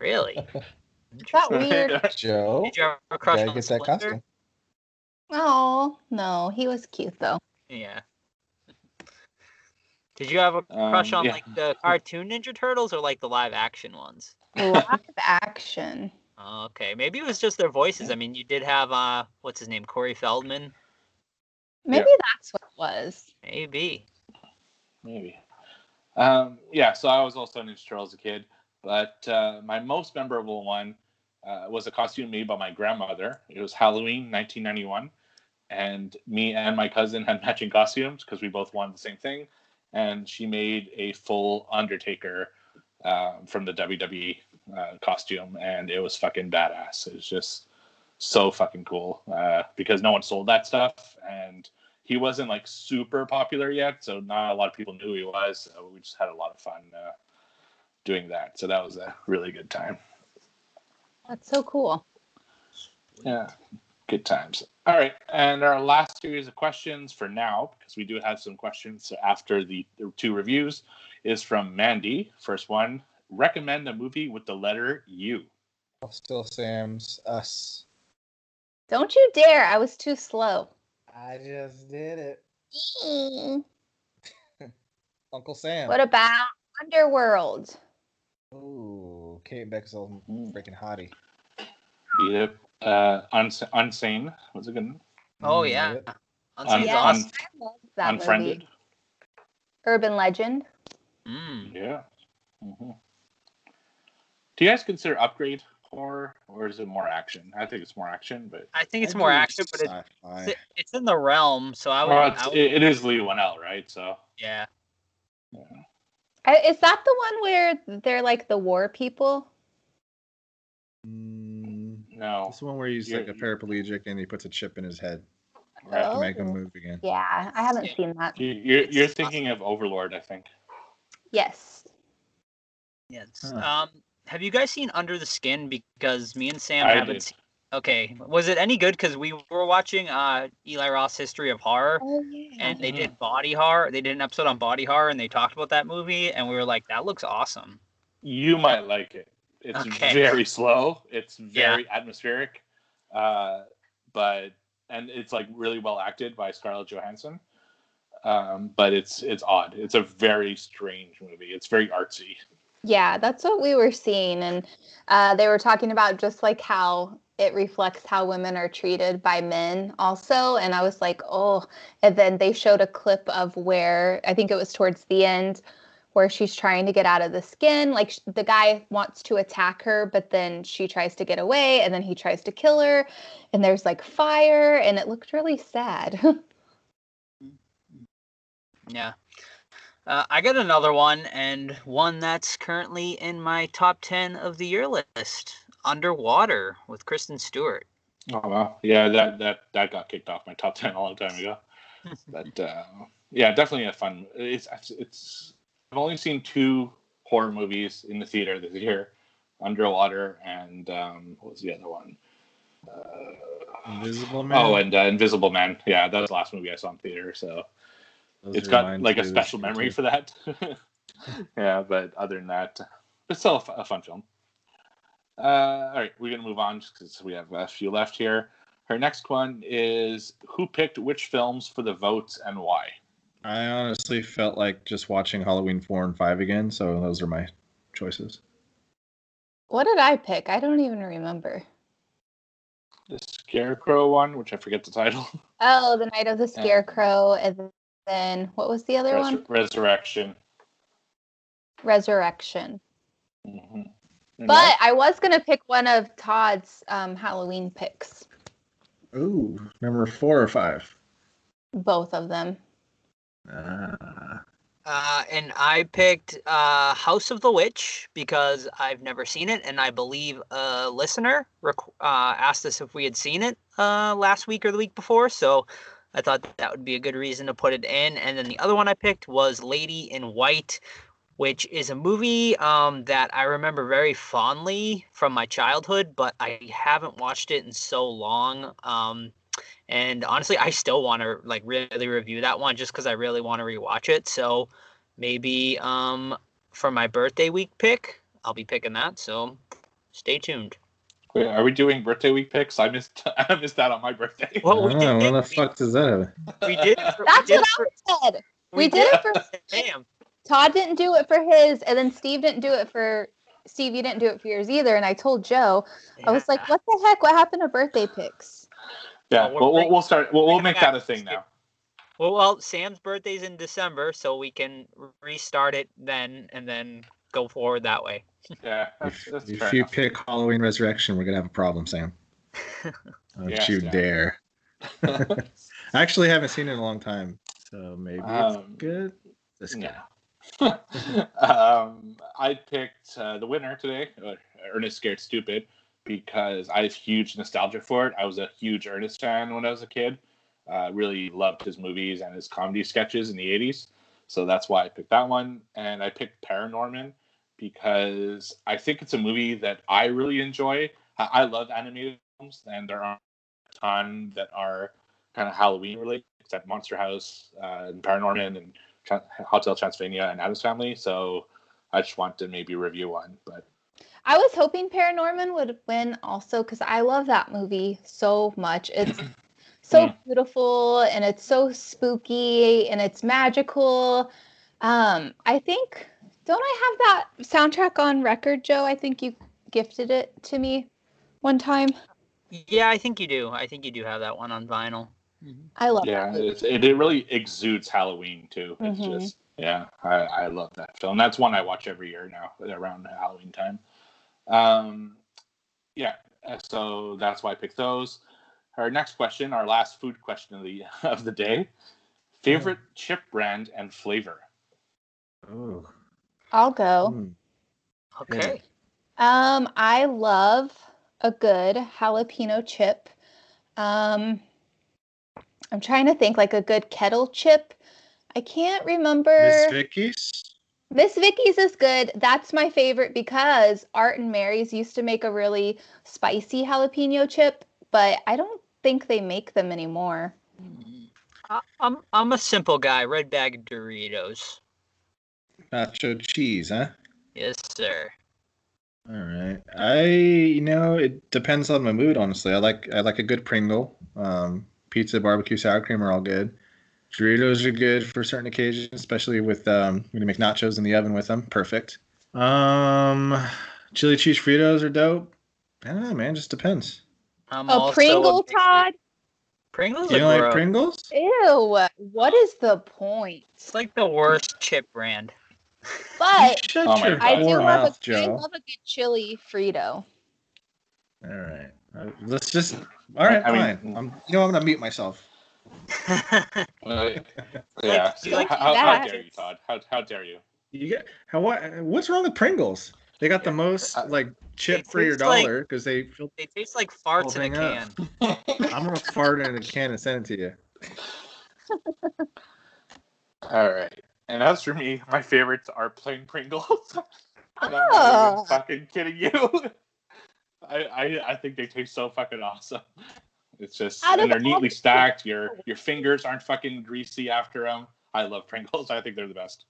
Really? Is that weird? <laughs> Joe. Did you ever have a crush on get that Splinter? costume. Oh no, he was cute though. Yeah. Did you have a crush Um, on yeah. like the cartoon Ninja Turtles or like the live action ones? Live <laughs> action. Oh, okay, maybe it was just their voices. I mean, you did have uh, what's his name, Corey Feldman. Maybe that's what it was. Maybe. Maybe. Um, yeah, so I was also Ninja Turtle as a kid, but uh, my most memorable one uh, was a costume made by my grandmother. It was Halloween 1991, and me and my cousin had <laughs> matching costumes because we both wanted the same thing. And she made a full Undertaker um, from the WWE uh, costume, and it was fucking badass. It was just so fucking cool uh, because no one sold that stuff, and he wasn't like super popular yet, so not a lot of people knew who he was. So we just had a lot of fun uh, doing that. So that was a really good time. That's so cool. Yeah, good times. All right, and our last series of questions for now, because we do have some questions after the, the two reviews, is from Mandy. First one: recommend a movie with the letter U. Still Sam's Us. Don't you dare! I was too slow. I just did it. Mm. <laughs> Uncle Sam. What about Underworld? Ooh, Kate Beckinsale, freaking hottie. Yep. Uh, Uns- Unsane was a good one. Oh Mm, yeah. yep. Unsane's Yes, awesome. I love that Unfriended. movie. Urban Legend. Mm. Yeah. hmm Do you guys consider Upgrade horror, or is it more action? I think it's more action, but I think it's I more do action, but it's, it's in the realm. So I would, well, I it's, would it, it is Leigh Whannell, right? So yeah. I, is that the one where they're like the war people? Mm, no, this one where he's like a paraplegic and he puts a chip in his head right. to make him Oh. move again. Yeah, I haven't seen that. You- you're you're thinking of Overlord, I think. Yes. Yes. Huh. Um, have you guys seen Under the Skin? Because me and Sam I haven't did. seen. Okay, was it any good? Because we were watching uh Eli Roth's History of Horror, Oh yeah. and they Mhm. did body horror. They did an episode on body horror, and they talked about that movie, and we were like, that looks awesome. You might like it. It's Okay. very slow. It's Yeah. very atmospheric, uh, but and it's like really well acted by Scarlett Johansson. Um, but it's it's odd. It's a very strange movie. It's very artsy. Yeah, that's what we were seeing. And uh, they were talking about just like how it reflects how women are treated by men also. And I was like, oh, and then they showed a clip of where I think it was towards the end where she's trying to get out of the skin. Like the guy wants to attack her, but then she tries to get away and then he tries to kill her. And there's like fire and it looked really sad. <laughs> Yeah. Uh, I got another one, and one that's currently in my top 10 of the year list Underwater with Kristen Stewart. Oh wow, yeah, that that that got kicked off my top ten a long time ago. <laughs> but uh, yeah, definitely a fun. It's it's. I've only seen two horror movies in the theater this year: Underwater and um, what was the other one? Uh, Invisible Man. oh, and uh, Invisible Man. Yeah, that was the last movie I saw in theater, so Those it's are got like a special memory too. <laughs> for that. <laughs> yeah, but other than that, it's still a, fun film. Uh, all right, we're gonna move on because we have a few left here. Her next one is who picked which films for the votes and why. I honestly felt like just watching Halloween four and five again, so those are my choices. what did I pick? I don't even remember. The Scarecrow one, which I forget the title. <laughs> Oh, The Night of the Yeah. Scarecrow. And then what was the other Res- one? Resurrection. Resurrection. hmm But I was going to pick one of Todd's um, Halloween picks, Ooh, number four or five. both of them. Ah, Uh, and I picked uh, House of the Witch because I've never seen it, and I believe a listener requ- uh, asked us if we had seen it uh, last week or the week before. So I thought that would be a good reason to put it in. And then the other one I picked was Lady in White, which is a movie um, that I remember very fondly from my childhood, but I haven't watched it in so long. Um, and honestly, I still want to like really review that one just because I really want to rewatch it. So maybe um, for my birthday week pick, I'll be picking that. So stay tuned. Wait, are we doing birthday week picks? I missed. <laughs> I missed that on my birthday. Well, we did. what the fuck does that have? We did. it for- we That's did what it for- I said. We did it for Damn. Todd didn't do it for his, and then Steve didn't do it for Steve. You didn't do it for yours either. And I told Joe, I was like, "What the heck? What happened to birthday picks?" Yeah, Well, we're we'll, we'll, we'll start. We'll, we'll make back that a thing Steve. now. Well, well, Sam's birthday's in December, so we can restart it then, and then go forward that way. Yeah, that's, If, that's if fair you enough. pick Halloween Resurrection, we're gonna have a problem, Sam. <laughs> Don't Yes, you Sam. dare! <laughs> I actually haven't seen it in a long time, so maybe it's Um, good. This guy. No. um, I picked uh, the winner today, Ernest Scared Stupid because I have huge nostalgia for it. I was a huge Ernest fan when I was a kid. Uh, really loved his movies and his comedy sketches in the 80s. So that's why I picked that one. And I picked Paranorman because I think it's a movie that I really enjoy. I, I love animated films, and there are a ton that are kind of Halloween related, except Monster House uh, and Paranorman and Hotel Transylvania and Addams Family. So I just want to maybe review one. But I was hoping Paranorman would win also because I love that movie so much. <clears throat> It's so Mm. beautiful and it's so spooky and it's magical. Um, I think don't I have that soundtrack on record, Joe? I think you gifted it to me one time. Yeah, I think you do. I think you do have that one on vinyl. I love yeah, that movie. it's, it, it really exudes Halloween too. It's Mhm. just yeah, I, I love that film. That's one I watch every year now around Halloween time. Um, yeah, uh, so that's why I picked those. Our next question, our last food question of the <laughs> of the day: favorite chip brand and flavor. Oh. I'll go. Mm. Okay. Um, I love a good jalapeno chip. Um, I'm trying to think like a good kettle chip. I can't remember. Miss Vickie's. Miss Vickie's is good. That's my favorite because Art and Mary's used to make a really spicy jalapeno chip, but I don't think they make them anymore. I, I'm I'm a simple guy. Red bag Doritos. Nacho cheese, huh? Yes, sir. All right. I you know it depends on my mood. Honestly, I like I like a good Pringle. Um, pizza, barbecue, sour cream are all good. Doritos are good for certain occasions, especially with um, when you make nachos in the oven with them. Perfect. Um, chili cheese Fritos are dope. I don't know, man. Just depends. I'm A Pringle, big- Todd? Pringles You are don't like. Pringles? Ew. What is the point? It's like the worst chip brand. But Oh my your God. I do poor love mouth, a, I Joe. love a good chili Frito. All right. Uh, let's just. All right, I mean- fine. I'm. You know, I'm gonna mute myself. <laughs> Uh, yeah, like how, how, how dare you, Todd? How, how dare you? You get how what? What's wrong with Pringles? They got the most Uh, like chip for your dollar because they fill. they taste like farts in a can. <laughs> I'm gonna fart in a can and send it to you. All right. And as for me, my favorites are plain Pringles. <laughs> and I'm not Oh. even fucking kidding you. <laughs> I, I I think they taste so fucking awesome. It's just Out and they're all neatly the- stacked. Your your fingers aren't fucking greasy after them. I love Pringles. I think they're the best.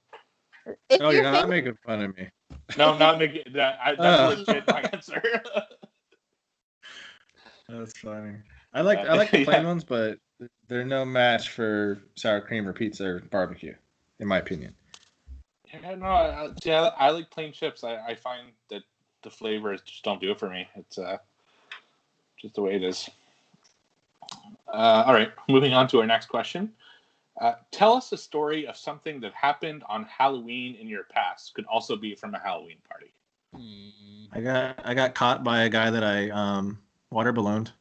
If Oh, your you're not finger- making fun of me. No, I'm not making that. I, that's legit my <laughs> answer. That's funny. I like Uh, I like the plain yeah. ones, but they're no match for sour cream or pizza or barbecue, in my opinion. yeah, no, I, I- yeah, I like plain chips. I, I find that the flavors just don't do it for me. It's uh, just the way it is. Uh, all right, moving on to our next question. Uh, tell us a story of something that happened on Halloween in your past. Could also be from a Halloween party. I got I got caught by a guy that I um water ballooned,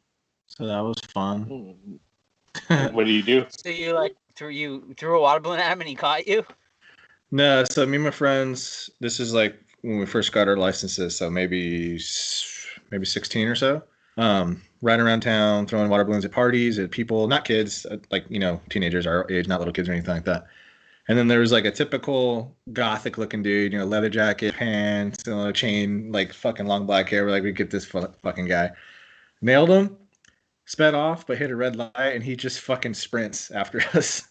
so that was fun. what do you do? So you like threw you threw a water balloon at him and he caught you? no, so me and my friends, this is like when we first got our licenses, so maybe maybe 16 or so. Um, riding around town, throwing water balloons at parties, at people, not kids, uh, like you know, teenagers our age, not little kids or anything like that. And then there was like a typical gothic looking dude, you know, leather jacket, pants, know, a chain, like fucking long black hair. We're like, we get this fu- fucking guy. Nailed him, sped off, but hit a red light, and he just fucking sprints after <laughs> us.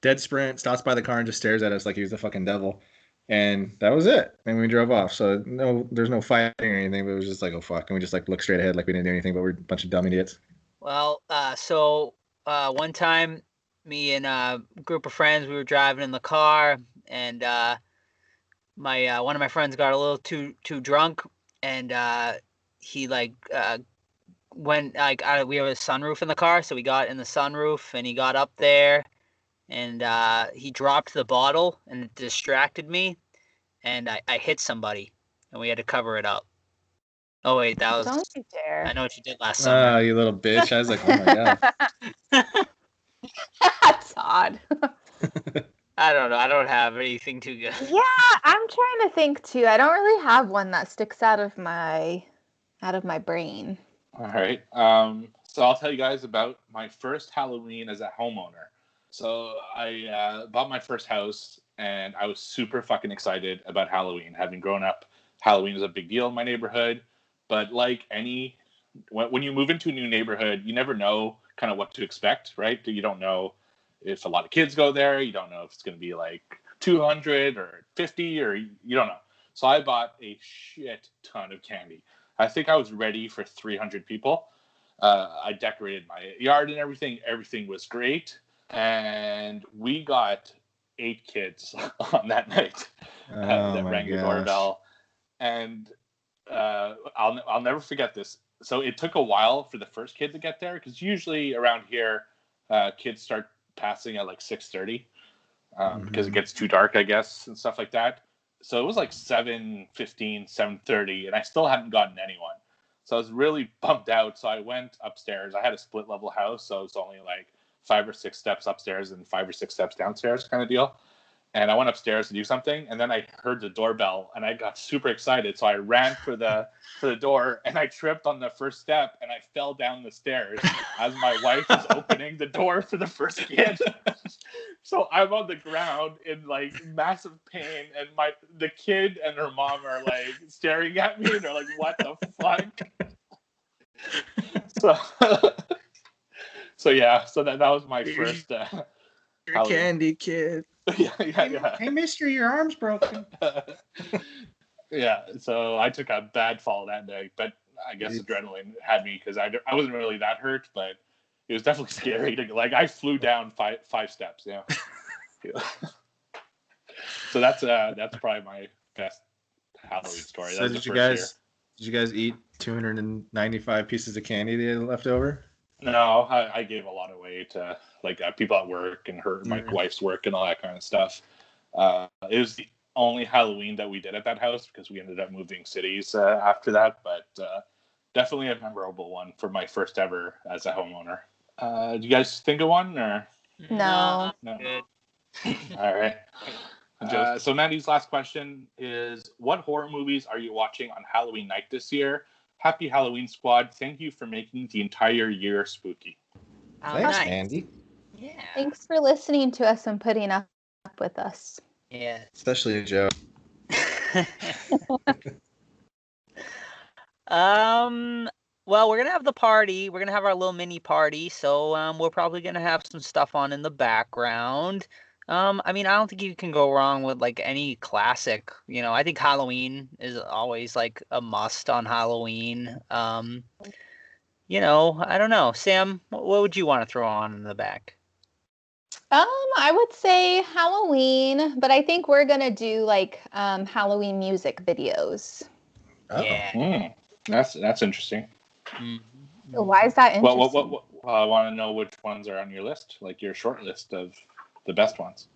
Dead sprint, stops by the car and just stares at us like he was the fucking devil. And that was it. And we drove off. So no, there's no fighting or anything, but it was just like, oh fuck. And we just like looked straight ahead like we didn't do anything, but we're a bunch of dumb idiots. Well, uh, so uh, one time, me and a group of friends, we were driving in the car, and uh, my uh, one of my friends got a little too too drunk, and uh, he like uh, went like we have a sunroof in the car, so we got in the sunroof, and he got up there, and uh, he dropped the bottle, and it distracted me, and I, I hit somebody, and we had to cover it up. Oh wait, that was Don't you dare. I know what you did last Oh, summer. you little bitch. I was like, oh my god. <laughs> That's odd. <laughs> <laughs> I don't know. I don't have anything too good. Yeah, I'm trying to think too. I don't really have one that sticks out of my out of my brain. All right. Um, so I'll tell you guys about my first Halloween as a homeowner. So I uh, bought my first house, and I was super fucking excited about Halloween. Having grown up, Halloween is a big deal in my neighborhood. But like any, when, when you move into a new neighborhood, you never know kind of what to expect, right? You don't know if a lot of kids go there. You don't know if it's going to be like 200 or 50 or you don't know. So I bought a shit ton of candy. I think I was ready for 300 people. Uh, I decorated my yard and everything. Everything was great. And we got eight kids <laughs> on that night <laughs> uh, Oh that rang the doorbell. And uh, I'll, I'll never forget this. So it took a while for the first kid to get there because usually around here, uh, kids start passing at like 6.30 um, because it gets too dark, I guess, and stuff like that. So it was like 7.15, 7.30, and I still hadn't gotten anyone. So I was really <laughs> bummed out. So I went upstairs. I had a split level house, so it was only like five or six steps upstairs and five or six steps downstairs kind of deal. And I went upstairs to do something, and then I heard the doorbell, and I got super excited. So I ran for the for the door, and I tripped on the first step, and I fell down the stairs as my wife was opening the door for the first kid. <laughs> so I'm on the ground in like massive pain, and my the kid and her mom are like staring at me, and they're like, "What the fuck?" <laughs> so, <laughs> so yeah, so that that was my first. Uh, Your Halloween. candy kid. <laughs> yeah, yeah, yeah. Hey, mister, your arm's broken. <laughs> yeah, so I took a bad fall that day, but I guess It's- adrenaline had me because I, I wasn't really that hurt, but it was definitely <laughs> scary. To, like I flew down five five steps. Yeah. Yeah. so that's uh that's probably my best Halloween story. So That did the you first guys did you guys eat 295 pieces of candy that you had left over? Year. No, I, I gave a lot away to like uh, people at work and her my Mhm. wife's work and all that kind of stuff. Uh, it was the only Halloween that we did at that house because we ended up moving cities uh, after that. But uh, definitely a memorable one for my first ever as a homeowner. Uh, do you guys think of one or No. no? <laughs> All right. <laughs> Uh, so Mandy's last question is: What horror movies are you watching on Halloween night this year? Happy Halloween, squad! Thank you for making the entire year spooky. Oh, Thanks, nice. Andy. Yeah. Thanks for listening to us and putting up with us. Yeah. Especially Joe. <laughs> um. Well, we're gonna have the party. We're gonna have our little mini party. So um, we're probably gonna have some stuff on in the background. Um, I mean, I don't think you can go wrong with like any classic. You know, I think Halloween is always like a must on Halloween. Um, you know, I don't know, Sam. What, what would you want to throw on in the back? Um, I would say Halloween, but I think we're gonna do like um, Halloween music videos. Oh. Yeah. Hmm, that's that's interesting. Mhm. Why is that interesting? Well, what, what, what, well, I want to know which ones are on your list, like your short list of the best ones.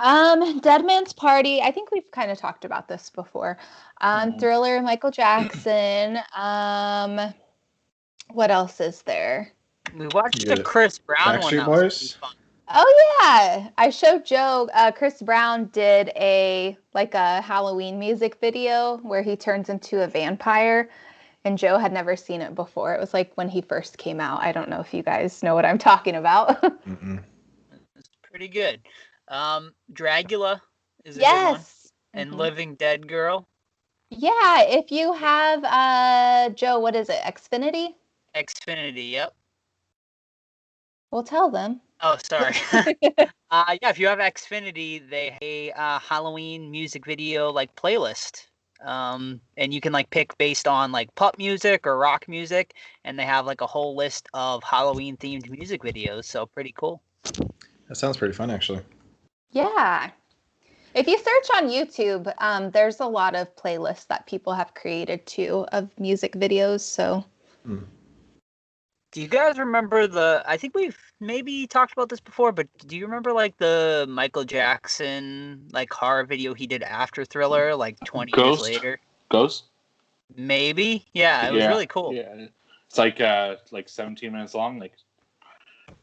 Um, Dead Man's Party. I think we've kind of talked about this before. Um, Mhm. Thriller, Michael Jackson. Um, what else is there? We watched Yeah. the Chris Brown one. Backstreet that was pretty Boys? Oh yeah, I showed Joe. Uh, Chris Brown did a like a Halloween music video where he turns into a vampire, and Joe had never seen it before. It was like when he first came out. I don't know if you guys know what I'm talking about. <laughs> Pretty good. Um, Dragula is a good one. yes. And Mhm. Living Dead Girl, Yeah, if you have uh Joe, what is it? Xfinity? Xfinity. Yep. We'll tell them. Oh, sorry. <laughs> <laughs> uh, yeah, if you have Xfinity, they have a uh, Halloween music video like playlist. Um, and you can like pick based on like pop music or rock music, and they have like a whole list of Halloween themed music videos. So pretty cool. That sounds pretty fun, actually. Yeah. If you search on YouTube, um, there's a lot of playlists that people have created too of music videos. So Do you guys remember the? I think we've maybe talked about this before, but do you remember like the Michael Jackson like horror video he did after Thriller, like 20 Ghost? years later? Ghost. Maybe. Yeah, it was really cool. Yeah, it's like uh like 17 minutes long. Like,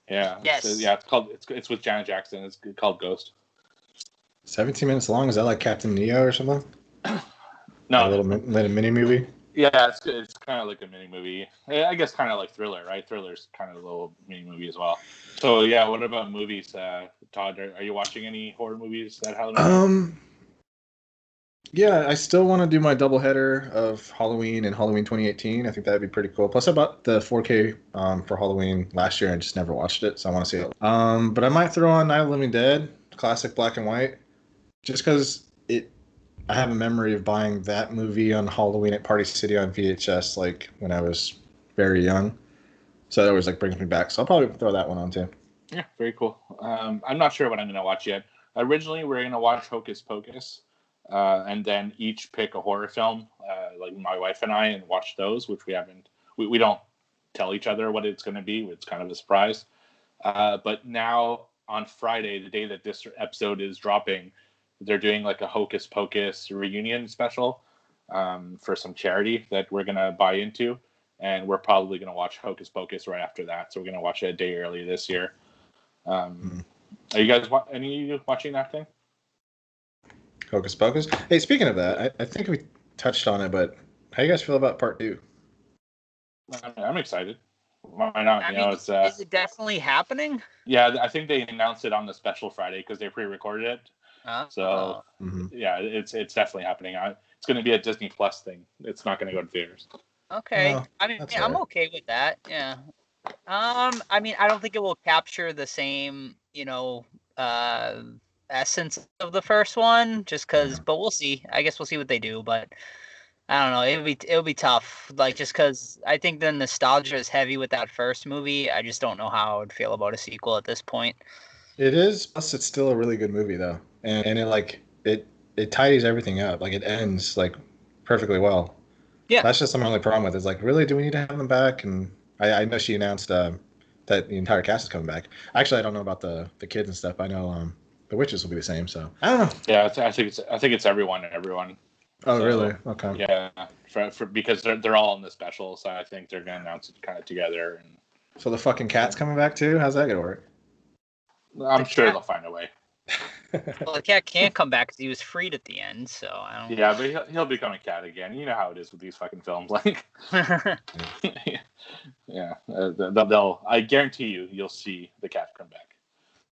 yeah. Yes. So, yeah, it's called it's it's with Janet Jackson. It's called Ghost. 17 minutes long. Is that like Captain EO or something? No, A little, mi- little mini movie. Yeah, it's it's kind of like a mini movie. I guess kind of like Thriller, right? Thriller's kind of a little mini movie as well. So yeah, what about movies, uh, Todd? Are, are you watching any horror movies that Halloween? Um, yeah, I still want to do my double header of Halloween and Halloween 2018. I think that'd be pretty cool. Plus, I bought the 4K um, for Halloween last year and just never watched it, so I want to see it. Um, but I might throw on Night of the Living Dead, classic black and white, just because it. I have a memory of buying that movie on Halloween at Party City on VHS, like when I was very young. So that always like brings me back. So I'll probably throw that one on too. Yeah, very cool. Um, I'm not sure what I'm gonna watch yet. Originally, we are gonna watch Hocus Pocus, uh, and then each pick a horror film, uh, like my wife and I, and watch those, which we haven't. We, we don't tell each other what it's gonna be. It's kind of a surprise. Uh, but now on Friday, the day that this episode is dropping, they're doing like a Hocus Pocus reunion special um, for some charity that we're gonna buy into, and we're probably gonna watch Hocus Pocus right after that. So we're gonna watch it a day early this year. Um, mm. Are you guys any of you watching that thing? Hocus Pocus. Hey, speaking of that, I, I think we touched on it, but how you guys feel about part two? I'm excited. Why not? I you mean, know, it's uh, is it definitely happening? Yeah, I think they announced it on the special Friday because they pre-recorded it. Uh, so mm-hmm. yeah, it's it's definitely happening. I, it's going to be a Disney Plus thing. It's not going to go to theaters. Okay, no, I mean, I'm okay with that. Yeah. Um, I mean, I don't think it will capture the same, you know, uh, essence of the first one, just because. But we'll see. I guess we'll see what they do. But I don't know. It'll be it'll be tough. Like just because I think the nostalgia is heavy with that first movie. I just don't know how I would feel about a sequel at this point. It is. Plus, it's still a really good movie though, and and it like it it tidies everything up. Like it ends like perfectly well. Yeah. That's just my only problem with it. Is like, really, do we need to have them back? And I, I know she announced uh, that the entire cast is coming back. Actually, I don't know about the the kids and stuff. I know um, the witches will be the same. So I don't know. Yeah, I, think it's I think it's everyone and everyone. Oh so, really? Okay. Yeah, for, for because they're they're all in the special, so I think they're gonna announce it kind of together. And so the fucking cat's coming back too. How's that gonna work? I'm the sure cat. they'll find a way. <laughs> well, the cat can't come back because he was freed at the end. So I don't. Yeah, but he'll, he'll become a cat again. You know how it is with these fucking films. <laughs> Like, <laughs> yeah, uh, they'll, they'll. I guarantee you, you'll see the cat come back.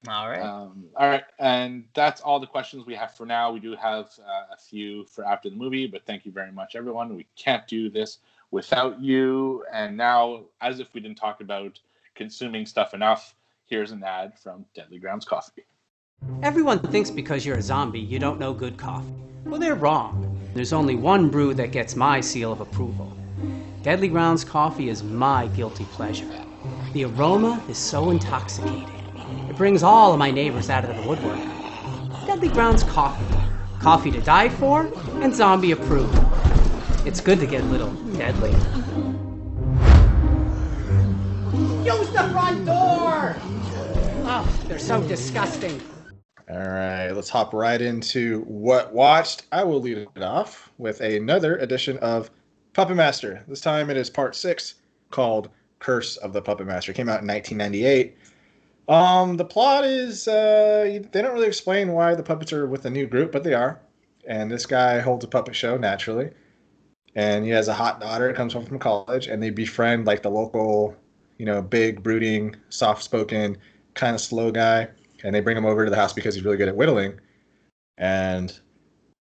All right. Um, all right, and that's all the questions we have for now. We do have uh, a few for after the movie, but thank you very much, everyone. We can't do this without you. And now, as if we didn't talk about consuming stuff enough, here's an ad from Deadly Grounds Coffee. Everyone thinks because you're a zombie, you don't know good coffee. Well, they're wrong. There's only one brew that gets my seal of approval. Deadly Grounds coffee is my guilty pleasure. The aroma is so intoxicating. It brings all of my neighbors out of the woodwork. Deadly Grounds coffee. Coffee to die for and zombie approved. It's good to get a little deadly. Use the front door! Oh, they're so disgusting. All right, let's hop right into what watched. I will lead it off with another edition of Puppet Master. This time it is part six called Curse of the Puppet Master. It came out in 1998. Um, the plot is uh, they don't really explain why the puppets are with a new group, but they are. And this guy holds a puppet show naturally, and he has a hot daughter that comes home from college, and they befriend like the local, you know, big, brooding, soft-spoken, kind of slow guy and they bring him over to the house because he's really good at whittling. And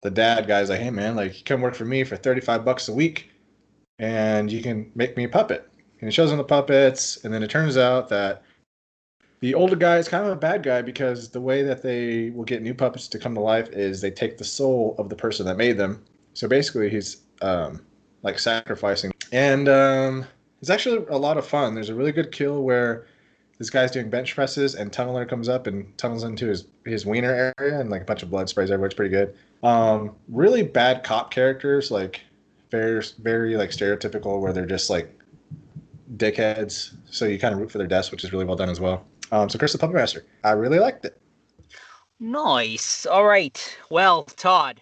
the dad guy's like, "Hey man, like come work for me for 35 bucks a week, and you can make me a puppet." And he shows him the puppets, and then it turns out that the older guy is kind of a bad guy because the way that they will get new puppets to come to life is they take the soul of the person that made them. So basically, he's um, like sacrificing, and um, it's actually a lot of fun. There's a really good kill where this guy's doing bench presses and tunneler comes up and tunnels into his his wiener area and like a bunch of blood sprays everywhere. It's pretty good. Um, really bad cop characters, like very very like stereotypical, where they're just like dickheads. So you kind of root for their deaths, which is really well done as well. Um, so Curse the Puppet Master, I really liked it. Nice. All right. Well, Todd,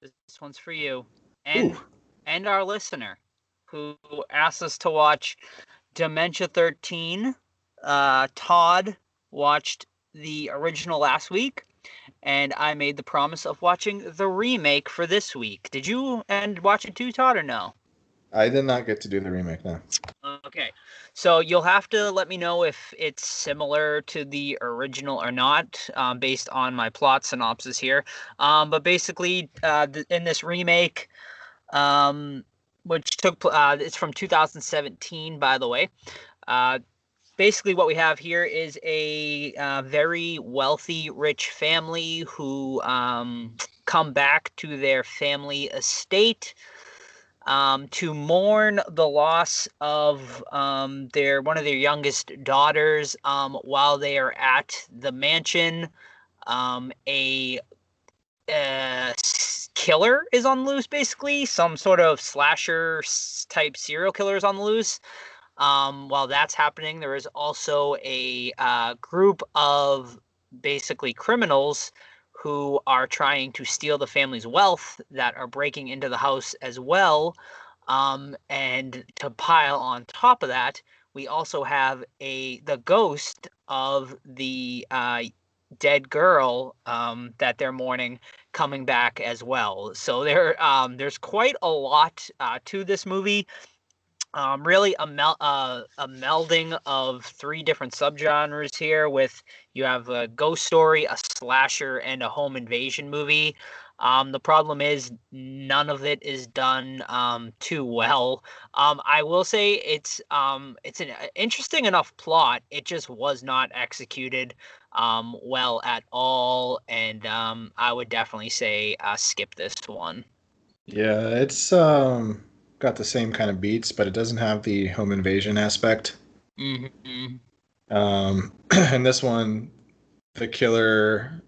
this one's for you and Ooh. and our listener who asked us to watch Dementia 13 uh, Todd watched the original last week, and I made the promise of watching the remake for this week. Did you and watch it too, Todd, or no? I did not get to do the remake now. Okay. So you'll have to let me know if it's similar to the original or not, um, based on my plot synopsis here. Um, but basically, uh, th- in this remake, um, which took uh, it's from 2017, by the way. Uh, basically, what we have here is a uh, very wealthy, rich family who um, come back to their family estate um, to mourn the loss of um, their one of their youngest daughters um, while they are at the mansion. Um, a uh, killer is on loose, basically some sort of slasher type serial killer is on the loose. Um, while that's happening, there is also a uh, group of basically criminals who are trying to steal the family's wealth that are breaking into the house as well. Um, and to pile on top of that, we also have a the ghost of the uh, dead girl um, that they're mourning coming back as well. So there um, there's quite a lot uh, to this movie. Um, really a, mel- uh, a melding of three different subgenres here with you have a ghost story, a slasher, and a home invasion movie. Um, the problem is none of it is done um, too well. Um, I will say it's um, it's an uh, interesting enough plot. It just was not executed um, well at all, and um, I would definitely say uh, skip this one. Yeah, it's um got the same kind of beats, but it doesn't have the home invasion aspect. Mm-hmm. Um, <clears throat> and this one, the killer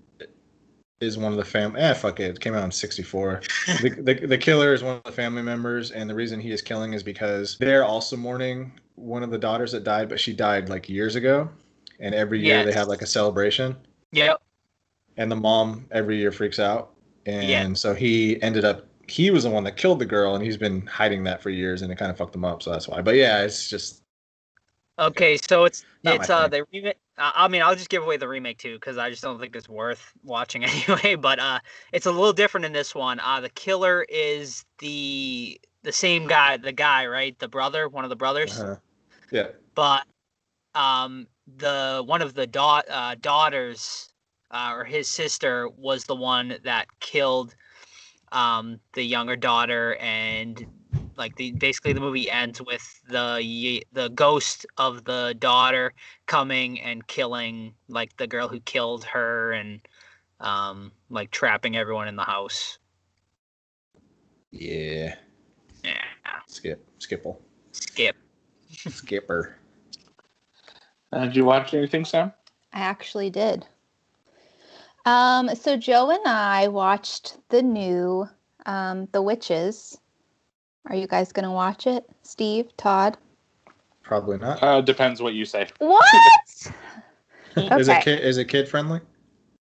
is one of the family. Eh, fuck it. It came out in '64. <laughs> the, the the killer is one of the family members, and the reason he is killing is because they're also mourning one of the daughters that died, but she died like years ago, and every year they have like a celebration, Yep. and the mom every year freaks out, and so he ended up. He was the one that killed the girl, and he's been hiding that for years, and it kind of fucked him up. So that's why. But yeah, it's just Okay, so it's Not it's uh the remake. I mean, I'll just give away the remake too because I just don't think it's worth watching <laughs> anyway. But uh, it's a little different in this one. Uh, the killer is the the same guy, the guy, right? The brother, one of the brothers. uh, yeah. But um, the one of the da- uh, daughters uh, or his sister was the one that killed um the younger daughter and like the basically the movie ends with the the ghost of the daughter coming and killing like the girl who killed her and um like trapping everyone in the house Yeah. yeah Skip. Skipple. skip Skipper. Uh, did you watch anything, Sam? I actually did. Um, so Joe and I watched the new um, The Witches. Are you guys gonna watch it? Steve, Todd? Probably not. Uh, depends what you say. What? <laughs> Is it kid? Is it kid friendly?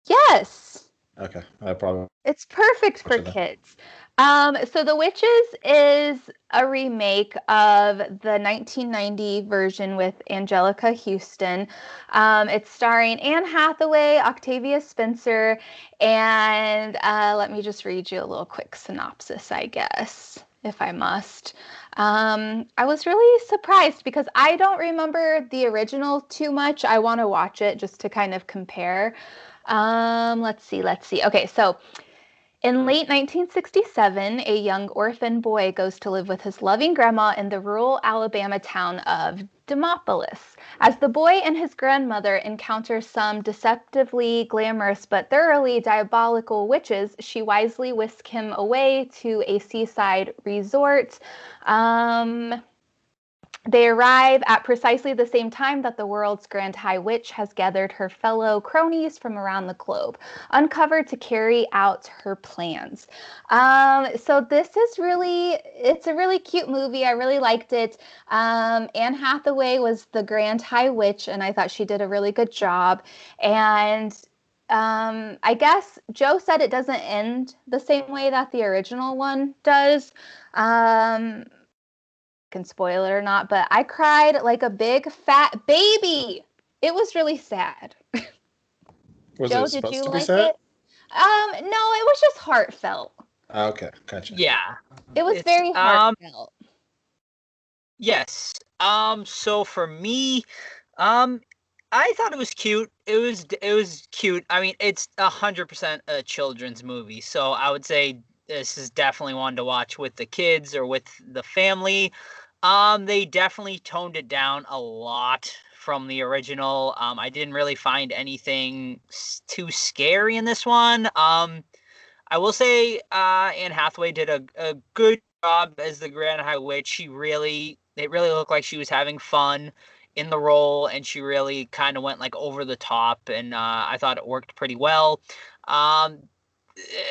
Yes. Okay, I probably. It's perfect for Watch it kids. Um, so The Witches is a remake of the 1990 version with Anjelica Huston. Um, it's starring Anne Hathaway, Octavia Spencer, and uh, let me just read you a little quick synopsis, I guess, if I must. Um, I was really surprised because I don't remember the original too much. I want to watch it just to kind of compare. Um, let's see, let's see. Okay, so in late 1967, a young orphan boy goes to live with his loving grandma in the rural Alabama town of Demopolis. As the boy and his grandmother encounter some deceptively glamorous but thoroughly diabolical witches, she wisely whisks him away to a seaside resort. Um, they arrive at precisely the same time that the world's Grand High Witch has gathered her fellow cronies from around the globe, uncovered to carry out her plans. Um, so this is really, it's a really cute movie. I really liked it. Um, Anne Hathaway was the Grand High Witch, and I thought she did a really good job. And um, I guess Joe said it doesn't end the same way that the original one does. Um, can spoil it or not, but I cried like a big fat baby. It was really sad. <laughs> Was Joe, it did supposed you to be like sad? it? Um, no, it was just heartfelt. Ah, okay, gotcha. yeah It was It's, very um, heartfelt. Yes. Um. So for me, um, I thought it was cute. It was it was cute. I mean, it's a hundred percent a children's movie, so I would say this is definitely one to watch with the kids or with the family. Um, they definitely toned it down a lot from the original. Um, I didn't really find anything too scary in this one. Um, I will say uh, Anne Hathaway did a, a good job as the Grand High Witch. She really, it really looked like she was having fun in the role, and she really kind of went like over the top, and uh, I thought it worked pretty well. Um,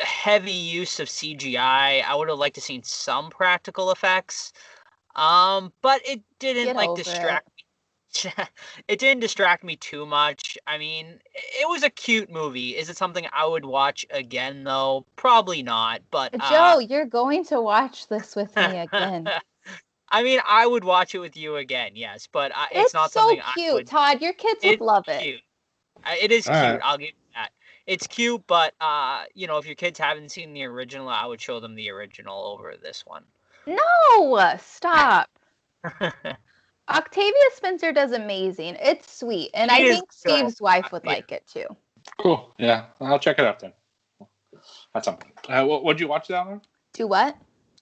heavy use of CGI. I would have liked to seen some practical effects, um, but it didn't Get like over it. distract. me. <laughs> it didn't distract me too much. I mean, it was a cute movie. Is it something I would watch again though? Probably not. But uh, Joe, you're going to watch this with <laughs> me again. I mean, I would watch it with you again, yes, but uh, it's, it's not so something I cute, would. Todd. Your kids would love it. cute. Uh, It is All cute. right. I'll give you that. It's cute, but uh, you know, if your kids haven't seen the original, I would show them the original over this one. No, stop. <laughs> Octavia Spencer does amazing. It's sweet, and She I think good. Steve's wife would Yeah. like it too. Cool. Yeah, I'll check it out then. That's something. Uh, what what did you watch that on? Do what?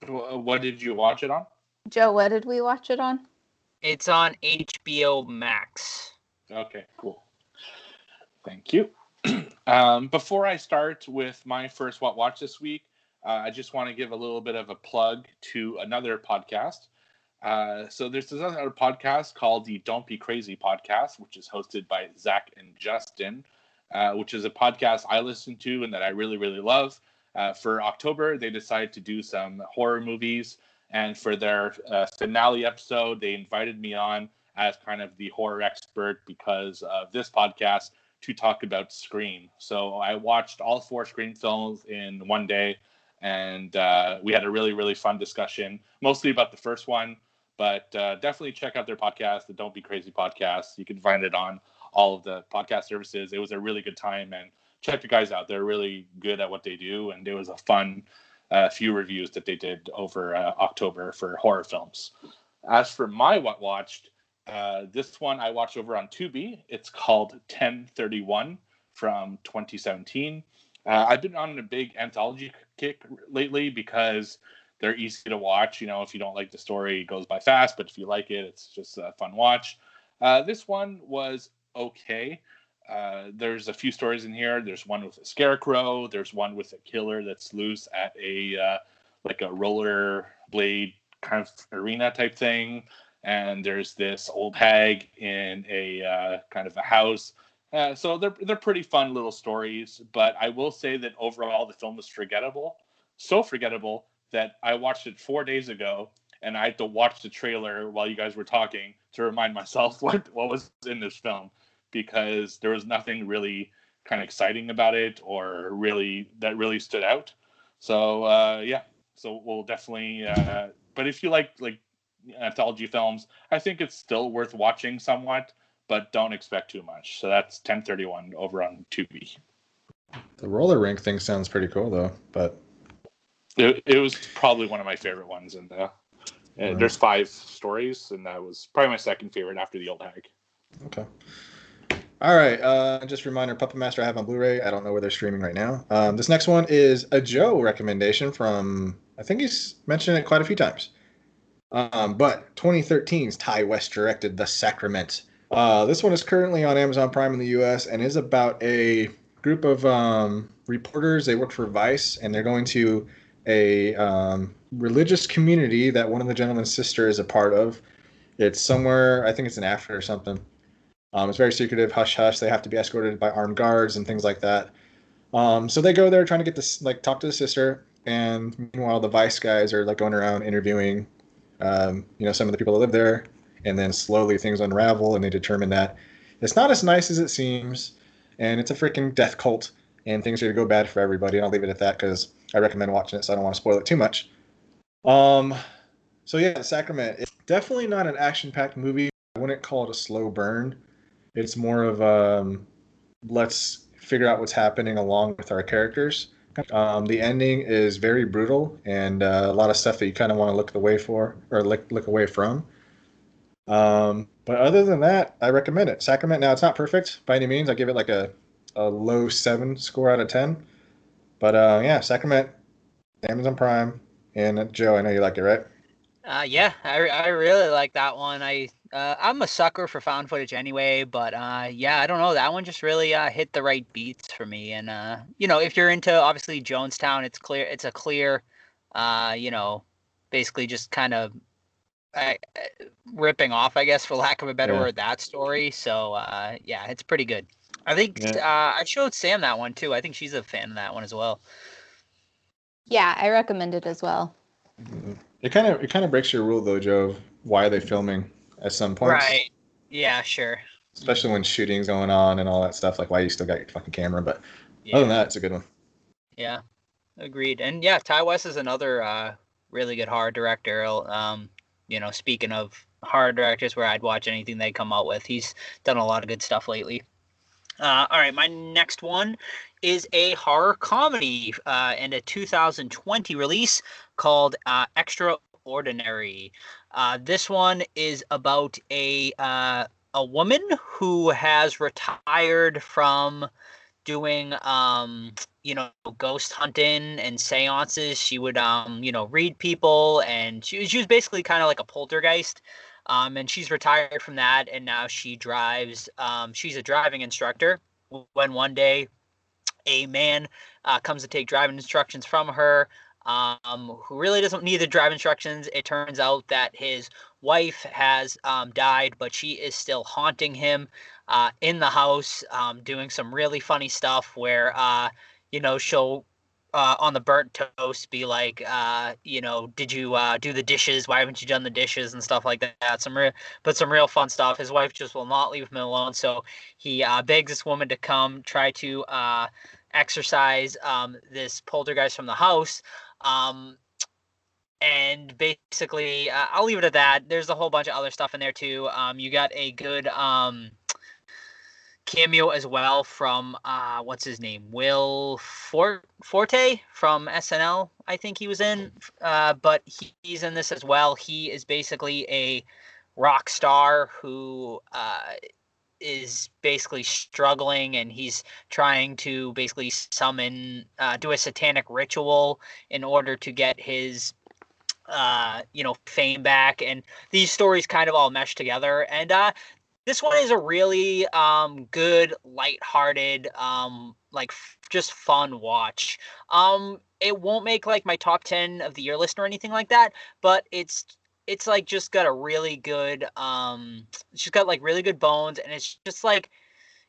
What did you watch it on? Joe, what did we watch it on? It's on HBO Max. Okay, cool. Thank you. <clears throat> um, before I start with my first What Watch this week, uh, I just want to give a little bit of a plug to another podcast. Uh, so there's this other podcast called the Don't Be Crazy podcast, which is hosted by Zach and Justin, uh, which is a podcast I listen to and that I really, really love. Uh, for October, they decided to do some horror movies. And for their uh, finale episode, they invited me on as kind of the horror expert because of this podcast to talk about Scream. So I watched all four Scream films in one day, and uh, we had a really, really fun discussion, mostly about the first one. But uh, definitely check out their podcast, the Don't Be Crazy podcast. You can find it on all of the podcast services. It was a really good time, and check the guys out. They're really good at what they do, and it was a fun uh, few reviews that they did over uh, October for horror films. As for my what watched, uh, this one I watched over on Tubi. It's called 1031 from 2017. Uh, I've been on a big anthology kick lately because they're easy to watch. You know, if you don't like the story, it goes by fast, but if you like it, it's just a fun watch. Uh, this one was okay. Uh, there's a few stories in here. There's one with a scarecrow. There's one with a killer that's loose at a uh, like a roller blade kind of arena type thing. And there's this old hag in a uh, kind of a house. Uh, so they're they're pretty fun little stories. But I will say that overall the film is forgettable. So forgettable that I watched it four days ago and I had to watch the trailer while you guys were talking to remind myself <laughs> what what was in this film because there was nothing really kind of exciting about it or really that really stood out. So uh, yeah, so we'll definitely. Uh, but if you like like anthology films, I think it's still worth watching somewhat, but don't expect too much. So that's 1031 over on Tubi. The roller rink thing sounds pretty cool though, but It, it was probably one of my favorite ones, and uh, and there's five stories, and that was probably my second favorite after the old hag. okay. All right. Uh, just a reminder, Puppet Master I have on Blu-ray. I don't know where they're streaming right now. Um, this next one is a Joe recommendation from. I think he's mentioned it quite a few times. Um, but 2013's Ti West directed The Sacrament. Uh, this one is currently on Amazon Prime in the U.S. and is about a group of um, reporters. They work for Vice, and they're going to a um, religious community that one of the gentleman's sister is a part of. It's somewhere, I think it's in Africa or something. Um, it's very secretive, hush hush. They have to be escorted by armed guards and things like that. Um, so they go there trying to get this, like, talk to the sister, and meanwhile the Vice guys are like going around interviewing, um, you know, some of the people that live there, and then slowly things unravel, and they determine that it's not as nice as it seems, and it's a freaking death cult, and things are gonna go bad for everybody. And I'll leave it at that because I recommend watching it, so I don't want to spoil it too much. Um, so yeah, Sacrament. It's definitely not an action-packed movie. I wouldn't call it a slow burn. It's more of um, let's figure out what's happening along with our characters. Um, the ending is very brutal and uh, a lot of stuff that you kind of want to look away for or look look away from. Um, but other than that, I recommend it. Sacrament. Now it's not perfect by any means. I give it like a, a low seven score out of ten. But uh, yeah, Sacrament, Amazon Prime, and Joe, I know you like it, right? Uh, yeah, I, I really like that one. I uh, I'm a sucker for found footage anyway, but uh, yeah, I don't know. That one just really uh, hit the right beats for me. And uh, you know, if you're into obviously Jonestown, it's clear it's a clear, uh, you know, basically just kind of uh, ripping off, I guess, for lack of a better Yeah. word, that story. So uh, yeah, it's pretty good. I think Yeah. uh, I showed Sam that one too. I think she's a fan of that one as well. Yeah, I recommend it as well. It kind of it kind of breaks your rule though, Joe. Of why are they filming at some point? Right. Yeah. Sure. Especially when shooting's going on and all that stuff. Like why you still got your fucking camera. But Yeah. other than that, it's a good one. Yeah, agreed. And yeah, Ti West is another uh, really good horror director. Um, you know, speaking of horror directors, where I'd watch anything they come out with, he's done a lot of good stuff lately. Uh, all right, my next one is a horror comedy uh, and a 2020 release called uh, Extra Ordinary. Uh, this one is about a uh, a woman who has retired from doing um you know ghost hunting and seances she would um you know read people and she, was- she was basically kind of like a poltergeist um and she's retired from that and now she drives um she's a driving instructor. When one day a man uh, comes to take driving instructions from her um who really doesn't need the drive instructions it turns out that his wife has um, died but she is still haunting him uh, in the house um, doing some really funny stuff where uh, you know she'll uh, on the burnt toast be like uh, you know did you uh, do the dishes? Why haven't you done the dishes? and stuff like that. Some real but some real fun stuff. His wife just will not leave him alone. So he uh, begs this woman to come try to uh, exercise um, this poltergeist from the house. Um, and basically uh, i'll leave it at that. There's a whole bunch of other stuff in there too. Um, you got a good um, cameo as well from uh what's his name? Will Fort- forte from snl i think he was in uh but he, he's in this as well. He is basically a rock star who uh is basically struggling and he's trying to basically summon uh, do a satanic ritual in order to get his uh you know fame back. And these stories kind of all mesh together. And uh this one is a really um good lighthearted um like f- just fun watch um it won't make like my top 10 of the year list or anything like that but it's it's like just got a really good um it's just got like really good bones and it's just like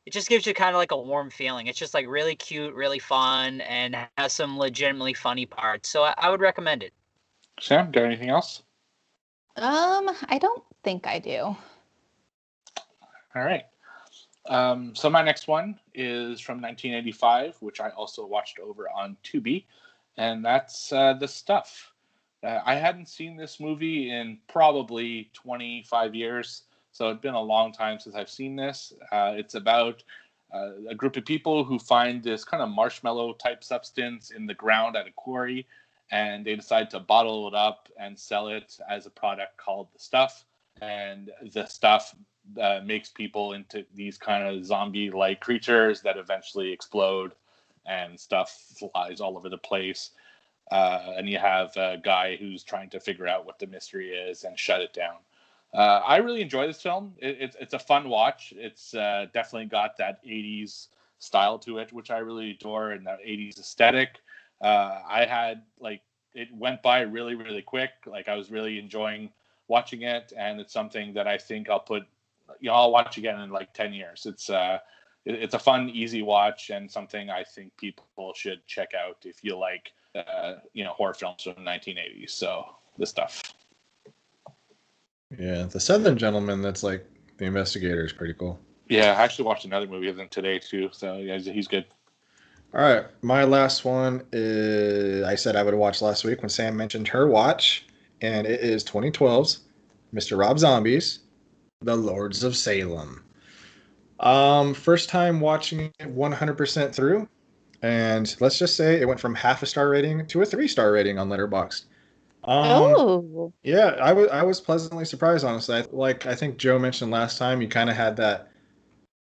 it just gives you kind of like a warm feeling it's just like really cute really fun and has some legitimately funny parts so i, I would recommend it Sam, got anything else? Um, I don't think I do. All right. Um, so my next one is from 1985, which I also watched over on Tubi, and that's uh, The Stuff. Uh, I hadn't seen this movie in probably 25 years, so it's been a long time since I've seen this. Uh, it's about uh, a group of people who find this kind of marshmallow type substance in the ground at a quarry, and they decide to bottle it up and sell it as a product called The Stuff. And the stuff makes people into these kind of zombie-like creatures that eventually explode, and stuff flies all over the place. Uh, and you have a guy who's trying to figure out what the mystery is and shut it down. Uh, I really enjoy this film. It, it's it's a fun watch. It's uh, definitely got that '80s style to it, which I really adore, and that '80s aesthetic. Uh, I had like it went by really really quick. Like I was really enjoying watching it, and it's something that I think I'll put you know I'll watch again in like 10 years. It's uh it's a fun easy watch and something I think people should check out if you like uh you know horror films from the 1980s. So this stuff. Yeah, the Southern gentleman that's like the investigator is pretty cool. Yeah, I actually watched another movie of them today too. So yeah, he's- he's good. All right, my last one is I said I would watch last week when Sam mentioned her watch, and it is 2012's Mr. Rob Zombies, The Lords of Salem. Um, first time watching it 100% through, and let's just say it went from half a star rating to a three star rating on Letterboxd. Um, oh. Yeah, I was I was pleasantly surprised, honestly. I, like I think Joe mentioned last time, you kind of had that.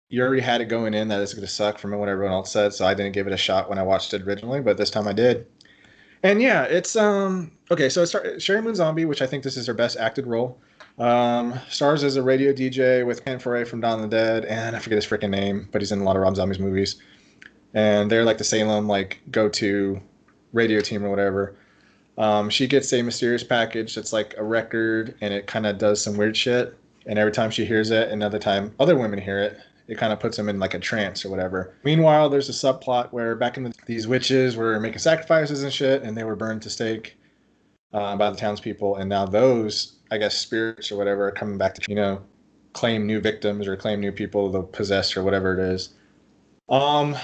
You already had it going in that it's going to suck from what everyone else said, so I didn't give it a shot when I watched it originally, but this time I did. And yeah, it's um okay. So it's Sheri Moon Zombie, which I think this is her best acted role. Um, stars as a radio DJ with Ken Foree from Dawn of the Dead, and I forget his freaking name, but he's in a lot of Rob Zombies movies. And they're like the Salem like go to radio team or whatever. Um, she gets a mysterious package that's like a record, and it kind of does some weird shit. And every time she hears it, another time other women hear it, it kind of puts them in like a trance or whatever. Meanwhile, there's a subplot where back in the, these witches were making sacrifices and shit, and they were burned to stake uh, by the townspeople, and now those, I guess, spirits or whatever, are coming back to you know claim new victims or claim new people to possess or whatever it is. Um,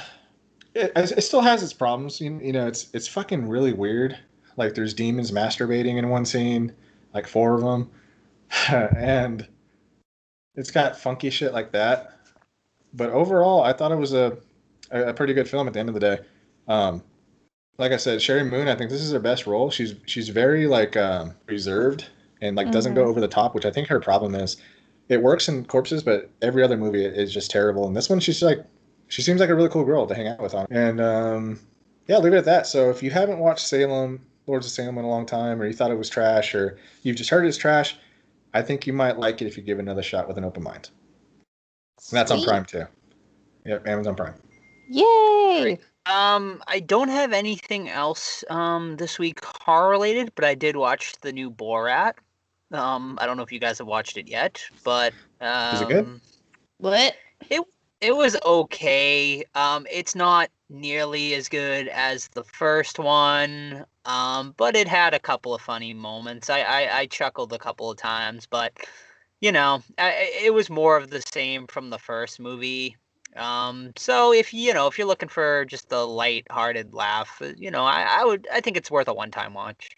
it, it still has its problems. You, you know, it's it's fucking really weird. Like there's demons masturbating in one scene, like four of them, <laughs> and it's got funky shit like that. But overall, I thought it was a a pretty good film at the end of the day. Um, like I said, Sheri Moon, I think this is her best role. She's she's very like um, reserved and like mm-hmm. doesn't go mm-hmm. over the top, which I think her problem is. It works in corpses, but every other movie is just terrible. And this one, she's like, she seems like a really cool girl to hang out with on. And um, yeah, leave it at that. So if you haven't watched Salem, Lords of Salem in a long time, or you thought it was trash, or you've just heard it's trash, I think you might like it if you give it another shot with an open mind. And that's on Prime too. Yep, Amazon Prime. Yay! Um, I don't have anything else um this week horror related, but I did watch the new Borat. Um, I don't know if you guys have watched it yet, but um, is it good? Um, what? It it was okay. Um, it's not nearly as good as the first one. Um, but it had a couple of funny moments. I, I, I chuckled a couple of times, but you know, I, it was more of the same from the first movie. Um, so if you know if you're looking for just a light-hearted laugh, uh, you know, I, I would I think it's worth a one-time watch.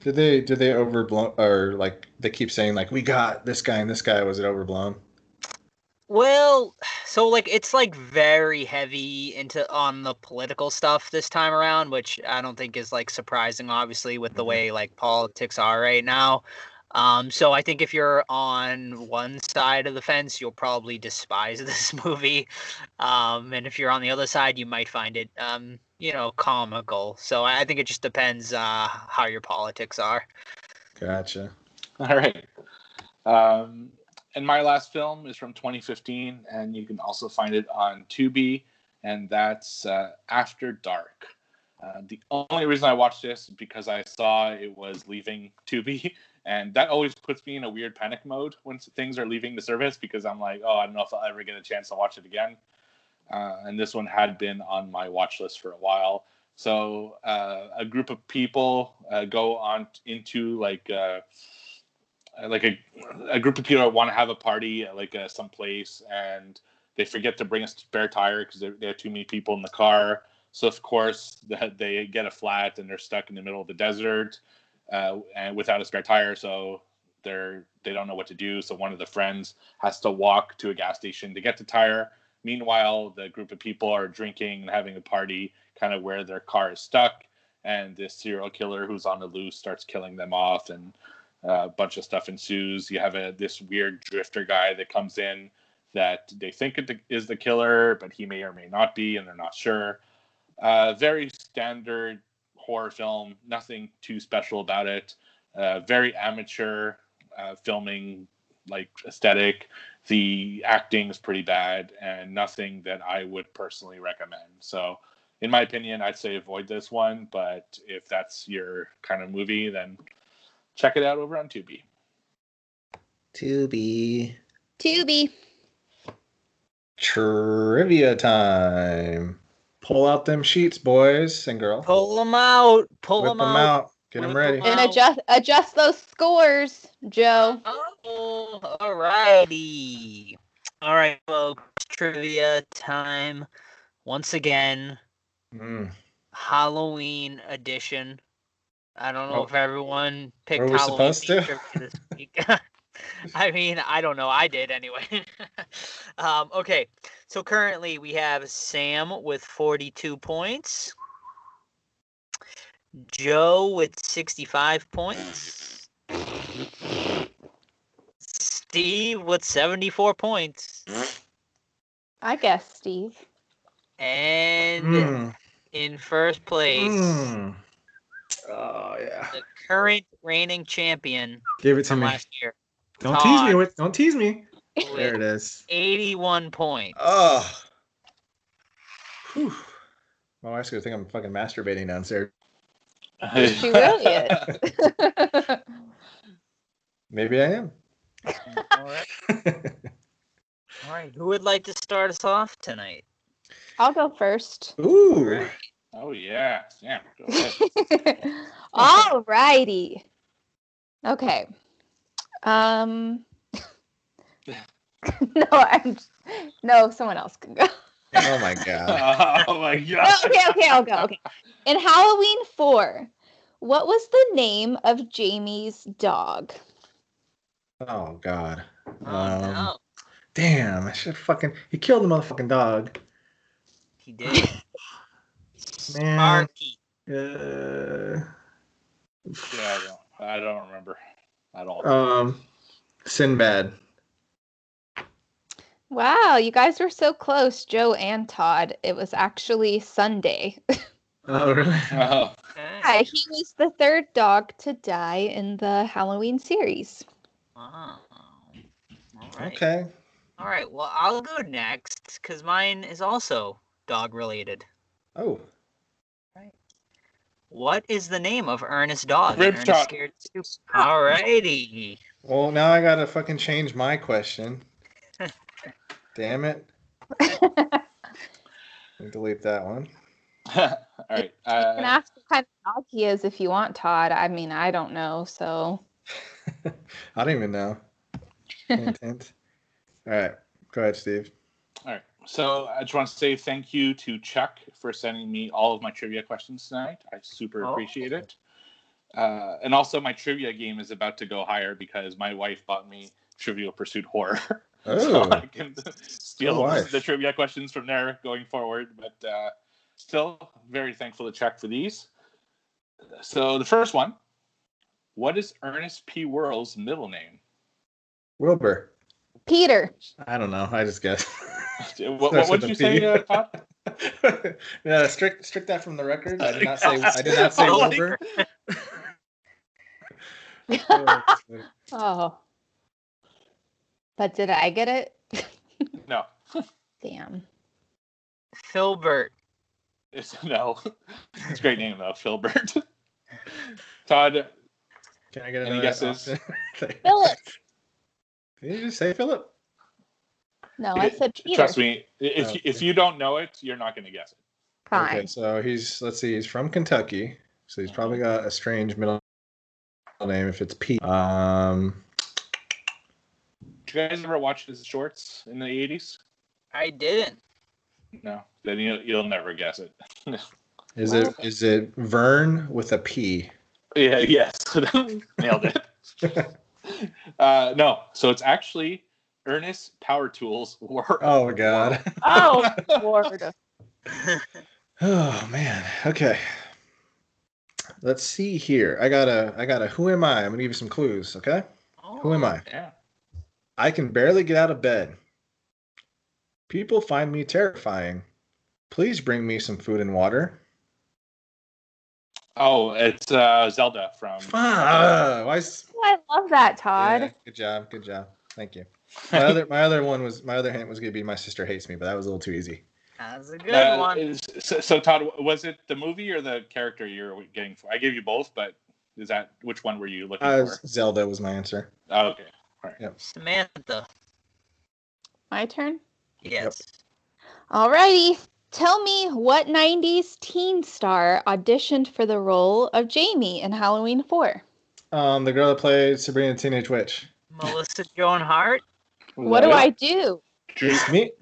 Did they did they overblow or like they keep saying like we got this guy and this guy was it overblown? Well, so like it's like very heavy into on the political stuff this time around, which I don't think is like surprising obviously with the mm-hmm. way like politics are right now. Um so I think if you're on one side of the fence, you'll probably despise <laughs> this movie. Um and if you're on the other side, you might find it um you know comical. So I think it just depends uh how your politics are. Gotcha. <laughs> All right. Um and my last film is from 2015, and you can also find it on Tubi, and that's uh, After Dark. Uh, the only reason I watched this is because I saw it was leaving Tubi, <laughs> and that always puts me in a weird panic mode when things are leaving the service because I'm like, oh, I don't know if I'll ever get a chance to watch it again. Uh, and this one had been on my watch list for a while. So uh, a group of people uh, go on into like uh, like a, a group of people want to have a party at like uh, some place and they forget to bring a spare tire because there are too many people in the car. So of course <laughs> they get a flat and they're stuck in the middle of the desert uh, and without a spare tire. So they're they don't know what to do. So one of the friends has to walk to a gas station to get the tire meanwhile the group of people are drinking and having a party kind of where their car is stuck and this serial killer who's on the loose starts killing them off and a bunch of stuff ensues. You have a this weird drifter guy that comes in that they think is the killer, but he may or may not be, and they're not sure. Uh, very standard horror film, nothing too special about it. Uh, very amateur uh, filming, like aesthetic. The acting is pretty bad, and nothing that I would personally recommend. So, in my opinion, I'd say avoid this one. But if that's your kind of movie, then check it out over on Tubi. Tubi. Tubi. Trivia time. Pull out them sheets, boys and girls. Pull them out. Pull Whip them, them out. out. Get them ready. and adjust adjust those scores, Joe. Oh, all righty. All right, folks. Trivia time. Once again, mm. Halloween edition. I don't know oh. if everyone picked Were we Halloween supposed to? this week. <laughs> I mean, I don't know. I did anyway. <laughs> um, okay, so currently we have Sam with 42 points. Joe with 65 points. Steve with 74 points. I guess, Steve. And Mm. in first place, Mm. Oh yeah. the current reigning champion Give it to me. last year, Don't tease me with. Don't tease me. There it is. 81 points. Oh. Whew. My wife's gonna think I'm fucking masturbating downstairs. She really is. <laughs> <laughs> Maybe I am. All right. <laughs> All right. Who would like to start us off tonight? I'll go first. Ooh. oh yeah, yeah. Go <laughs> ahead. All righty. Okay. Um. <laughs> no, I'm. No, someone else can go. Oh my god. oh my No, god. okay, okay, I'll go. Okay. In Halloween 4, what was the name of Jamie's dog? Oh god. Oh Um, no, Damn. I should fucking. He killed the motherfucking dog. he did. <laughs> Man. Sparky. Uh, Yeah, I don't, I don't remember at all. um. Sinbad. Wow, you guys were so close, Joe and Todd. It was actually Sunday. <laughs> Oh really? Oh, Okay. Yeah, he was the third dog to die in the Halloween series. Wow. All right. Okay. All right. Well, I'll go next because mine is also dog related. Oh. Right. What is the name of Ernest's dog? in Rip Ernest Shot. Scared Soup? All righty. Well, now I gotta fucking change my question. Damn it. <laughs> Delete that one. <laughs> all right. You can Uh, ask what kind of dog he is if you want, Todd. I mean, I don't know, so <laughs> I don't even know. hint, hint. All right. Go ahead, Steve. all right. So I just want to say thank you to Chuck for sending me all of my trivia questions tonight. I super Oh. appreciate it. Uh, and also, my trivia game is about to go higher because my wife bought me Trivial Pursuit Horror. <laughs> so Oh. I can steal Good the trivia questions from there going forward. But uh, still, very thankful to Chuck for these. So the first one, what is Ernest P. Worrell's middle name? Wilbur. Peter. I don't know. I just guess. <laughs> What, Starts what with did you a say, P. uh, Todd? <laughs> yeah, strict strict that from the record. I did not say I did not <laughs> say Oh, Wilbur. Oh. But did I get it? No, Damn. Filbert. it's no. It's a great name though, Filbert. Todd, Can I get Any guesses? option? <laughs> Philip. Did you just say Philip? No, I said Peter. trust me, if Oh, if you don't know it, you're not going to guess it. Fine. Okay, so he's let's see, he's from Kentucky, so he's probably got a strange middle name if it's Pete. Um, Did you guys ever watch his shorts in the '80s? I didn't. No, then you, you'll never guess it. <laughs> is it Vern with a P? Yeah, yes, <laughs> nailed it. <laughs> uh, no, so it's actually Ernest Power Tools. War. Oh my god. Oh, <laughs> Lord. <sighs> Oh man. Okay. Let's see here. I got a I got a who am I? I'm gonna give you some clues, okay? Who am I? Yeah. I can barely get out of bed. People find me terrifying. Please bring me some food and water. Oh, it's uh, Zelda from. Ah, why is- Oh, I love that, Todd. Yeah, good job. Good job. Thank you. My other my other one was my other hint was gonna be my sister hates me, but that was a little too easy. That's a good Uh, one. is- so, so, Todd, was it the movie or the character you're getting for? I gave you both, but is that which one were you looking Uh, for? Zelda was my answer. Oh, okay. Samantha. My turn. Yes. Alrighty. Tell me what 90s teen star auditioned for the role of Jamie in Halloween 4? Um, the girl that played Sabrina the Teenage Witch. Melissa Joan Hart. Was What do? I do? Drew- Me.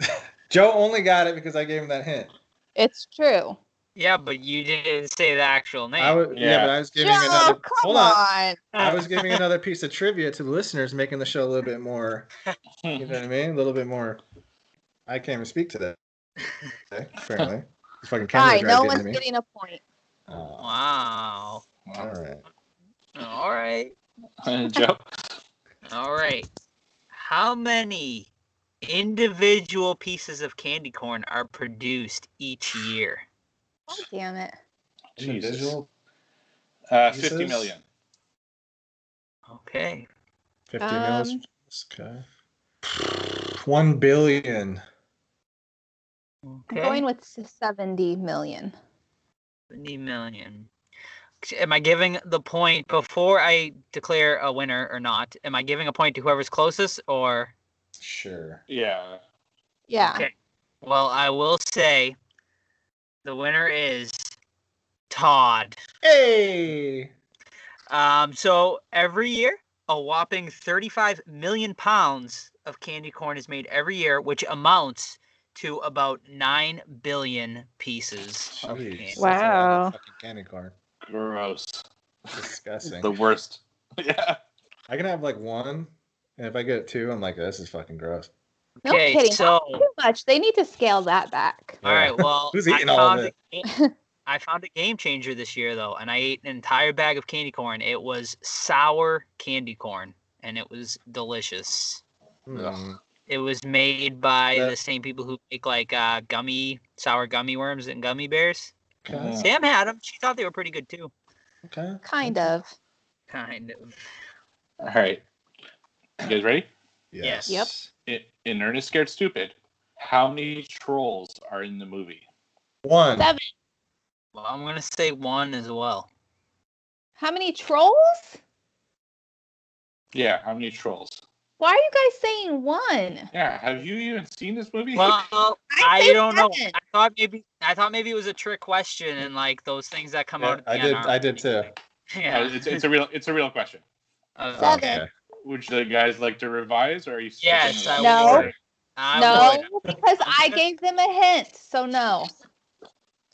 <laughs> Joe only got it because I gave him that hint. It's true. Yeah, but you didn't say the actual name. I was, yeah. Yeah. but I was giving Joe, another. come Hold on. on. I was giving <laughs> another piece of trivia to the listeners, making the show a little bit more. <laughs> You know what I mean? A little bit more. I can't even speak to that. Okay, apparently, <laughs> this fucking camera Hi, guy's no one's to getting a point. Oh, Wow. all right. All right. <laughs> Joe. All right. How many individual pieces of candy corn are produced each year? Oh, damn it. Jesus. Individual Uh, 50 million. Okay. 50 Um, mils. Okay. One billion. Okay. I'm going with 70 million. 70 million. Am I giving the point before I declare a winner or not? Am I giving a point to whoever's closest or? Sure. Yeah. Yeah. Okay. Well, I will say the winner is Todd. Hey. Um, so every year, a whopping 35 million pounds of candy corn is made every year, which amounts to about 9 billion pieces of Jeez, candy. that's a lot of Wow. fucking candy corn. Gross. Disgusting. The worst. <laughs> Yeah. I can have like one, and if I get two, I'm like, this is fucking gross. No Okay, kidding. so Not too much. They need to scale that back. all right, well, <laughs> Who's I all of found it? a <laughs> I found a game changer this year though, and I ate an entire bag of candy corn. It was sour candy corn, and it was delicious. Hmm. It was made by That- the same people who make like uh, gummy sour gummy worms and gummy bears. Okay. Sam had them. She thought they were pretty good too. Okay. Kind of. Kind of. All right. You guys ready? Yes. Yep. I- In Ernest Scared Stupid, how many trolls are in the movie? One. Seven. Well, I'm gonna say one as well. How many trolls? Yeah, how many trolls? Why are you guys saying one? Yeah, have you even seen this movie? Well, <laughs> I I don't know. I thought maybe I thought maybe it was a trick question and like those things that come Yeah, out. At the I did. aren't I did too. really- <laughs> Uh, Yeah. it's, it's a real it's a real question. Uh, Seven. Okay. Would the guys like to revise, or are you? sticking Yes, I? No. would. I no, would. because I gave them a hint, so no.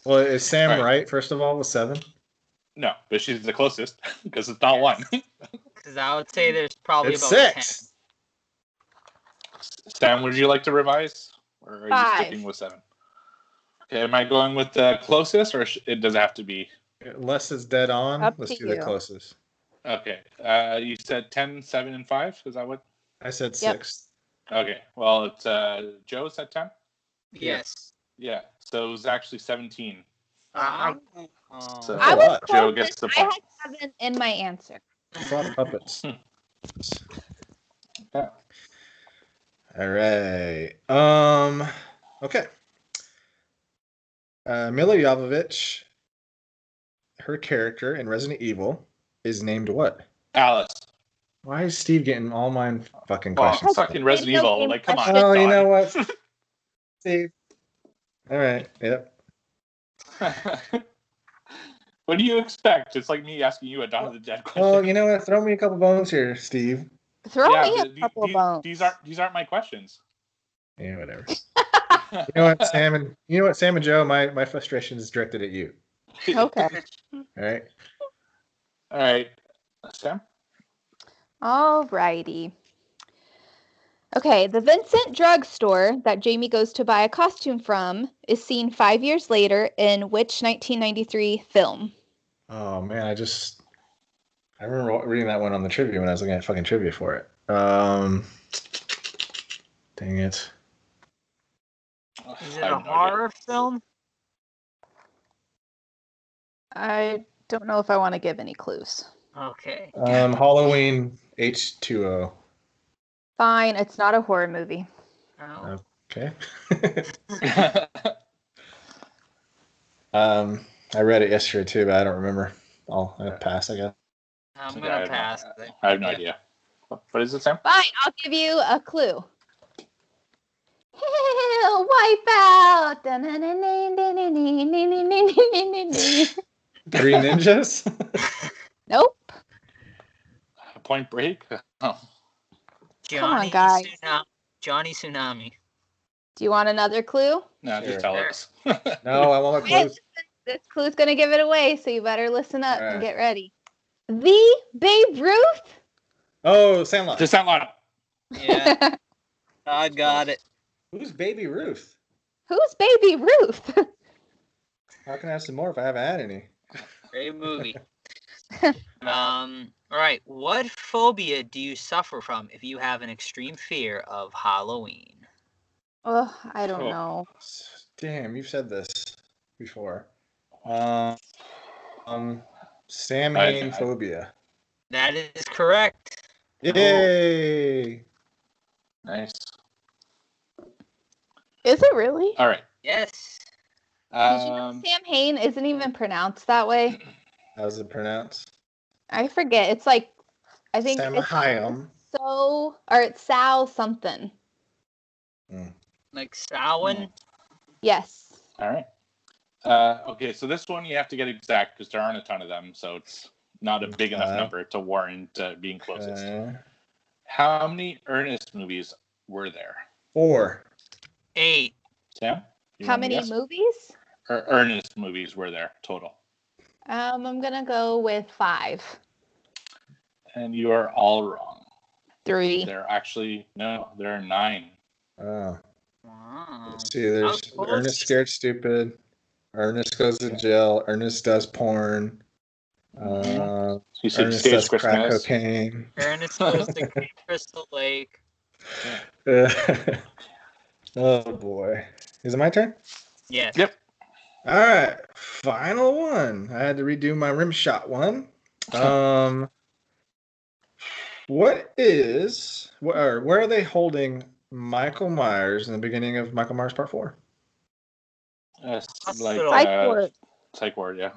Well, is Sam Right. right? First of all, with seven. No, but she's the closest <laughs> because it's not one. Because I would say there's probably It's about six. Sam, would you like to revise, or are you Five. sticking with seven? Okay, am I going with the closest, or it does it have to be? Less is dead on, Up let's to do the closest. Okay, uh, you said 10, 7, and five. Is that what? I said Yep. six. Okay, well, it's uh, Joe said ten. Yes. Yeah, so it was actually seventeen. Uh, So- I a was lot. Joe closest. gets the I had seven in my answer. It's a lot of puppets. <laughs> Yeah. All right. Um. Okay. Uh, Milla Jovovich, her character in Resident Evil is named what? Alice. Why is Steve getting all mine fucking Well, questions? fucking Resident Evil. Like, come on. Oh, you Don. know what, <laughs> Steve? All right. Yep. <laughs> what do you expect? It's like me asking you a Dawn of the Dead question. Well, you know what? Throw me a couple bones here, Steve. Throw Yeah, me a the- couple these, bones. These aren't these aren't my questions. Yeah, whatever. <laughs> You know what, Sam and you know what, Sam and Joe. My my frustration is directed at you. Okay. <laughs> All right. All right, Sam. All righty. Okay, the Vincent drugstore that Jamie goes to buy a costume from is seen five years later in which 1993 film? Oh man, I just I remember reading that one on the trivia when I was looking at fucking trivia for it. Um, dang it. Is it a have no idea. horror film? I don't know if I want to give any clues. Okay. Um, Halloween H two O. Fine, it's not a horror movie. Oh, Okay. <laughs> um, I read it yesterday too, but I don't remember. I'll, I'll pass. I guess. I'm I gonna have no- pass. I have no idea. What is it, Sam? Fine, I'll give you a clue. <laughs> Wipe out. <laughs> Three ninjas. Nope. Point Break. <laughs> Oh, Johnny on, guys. Tsunami. Johnny Tsunami. Do you want another clue? no, Sure. just tell us. no, I want my Hey, clues. This clue's gonna give it away, so you better listen up and get ready. The Babe Ruth. Oh, Sandlot. Just sound loud. Yeah, <laughs> I got it. Who's Baby Ruth? Who's Baby Ruth? <laughs> How can I have some more if I haven't had any? Great movie. <laughs> um. All right. What phobia do you suffer from if you have an extreme fear of Halloween? Oh, I don't Oh. know. Damn, you've said this before. Um, um Samhain I- I- phobia. That is correct. Yay! Nice. Is it really? All right. Yes. Did you know Um, Sam Hain isn't even pronounced that way? <clears throat> How's it pronounced? I forget. It's like I think it's Samhain. so or it's Sal something. Like Samhain. Yes. all right. Uh, okay, so this one you have to get exact because there aren't a ton of them, so it's not a big enough Okay. number to warrant uh, being closest. Okay. How many Ernest movies were there? Four. Eight. Sam? How many guess? movies? Er- Ernest movies were there total? Um, I'm gonna go with five. And you are all wrong. Three. There are actually no, there are nine. Oh. Wow. Let's see, there's Of. Ernest Scared Stupid. Ernest goes to jail. Ernest does porn. Uh, You said Ernest Stage does crack Christmas. cocaine. Ernest <laughs> goes to Crystal Lake. <laughs> oh boy. Is it my turn? Yes. Yep. All right, final one. I had to redo my rim shot one. Um, what is where? Where are they holding Michael Myers in the beginning of Michael Myers Part Four? Uh, like Hospital. Psych uh, ward. Psych ward, yeah.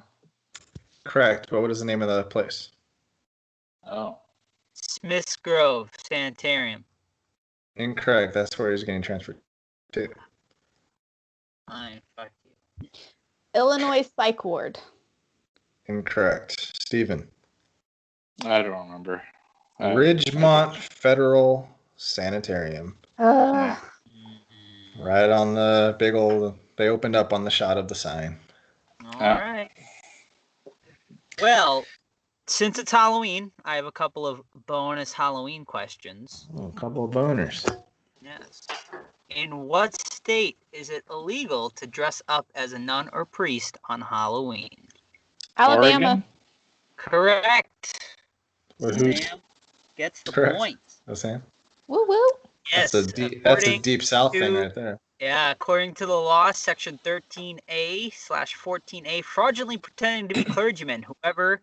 Correct, but what is the name of the place? Oh. Smith's Grove Sanitarium. Incorrect. That's where he's getting transferred to. Fine. Fuck you. Illinois Psych Ward. Incorrect. Stephen. I don't remember. Uh, Ridgemont Federal Sanitarium. Ugh. Mhm. Right on the big old. They opened up on the shot of the sign. All Yeah. right. Well, since it's Halloween, I have a couple of bonus Halloween questions. Oh, a couple of boners. Yes. In what state is it illegal to dress up as a nun or priest on Halloween? Alabama. Oregon? Correct. Well, who's Sam gets the Correct. point. that's Sam? Woo woo. Yes. That's a deep. That's a deep South thing right there. Yeah, according to the law, section 13A slash 14A, fraudulently pretending to be clergymen, whoever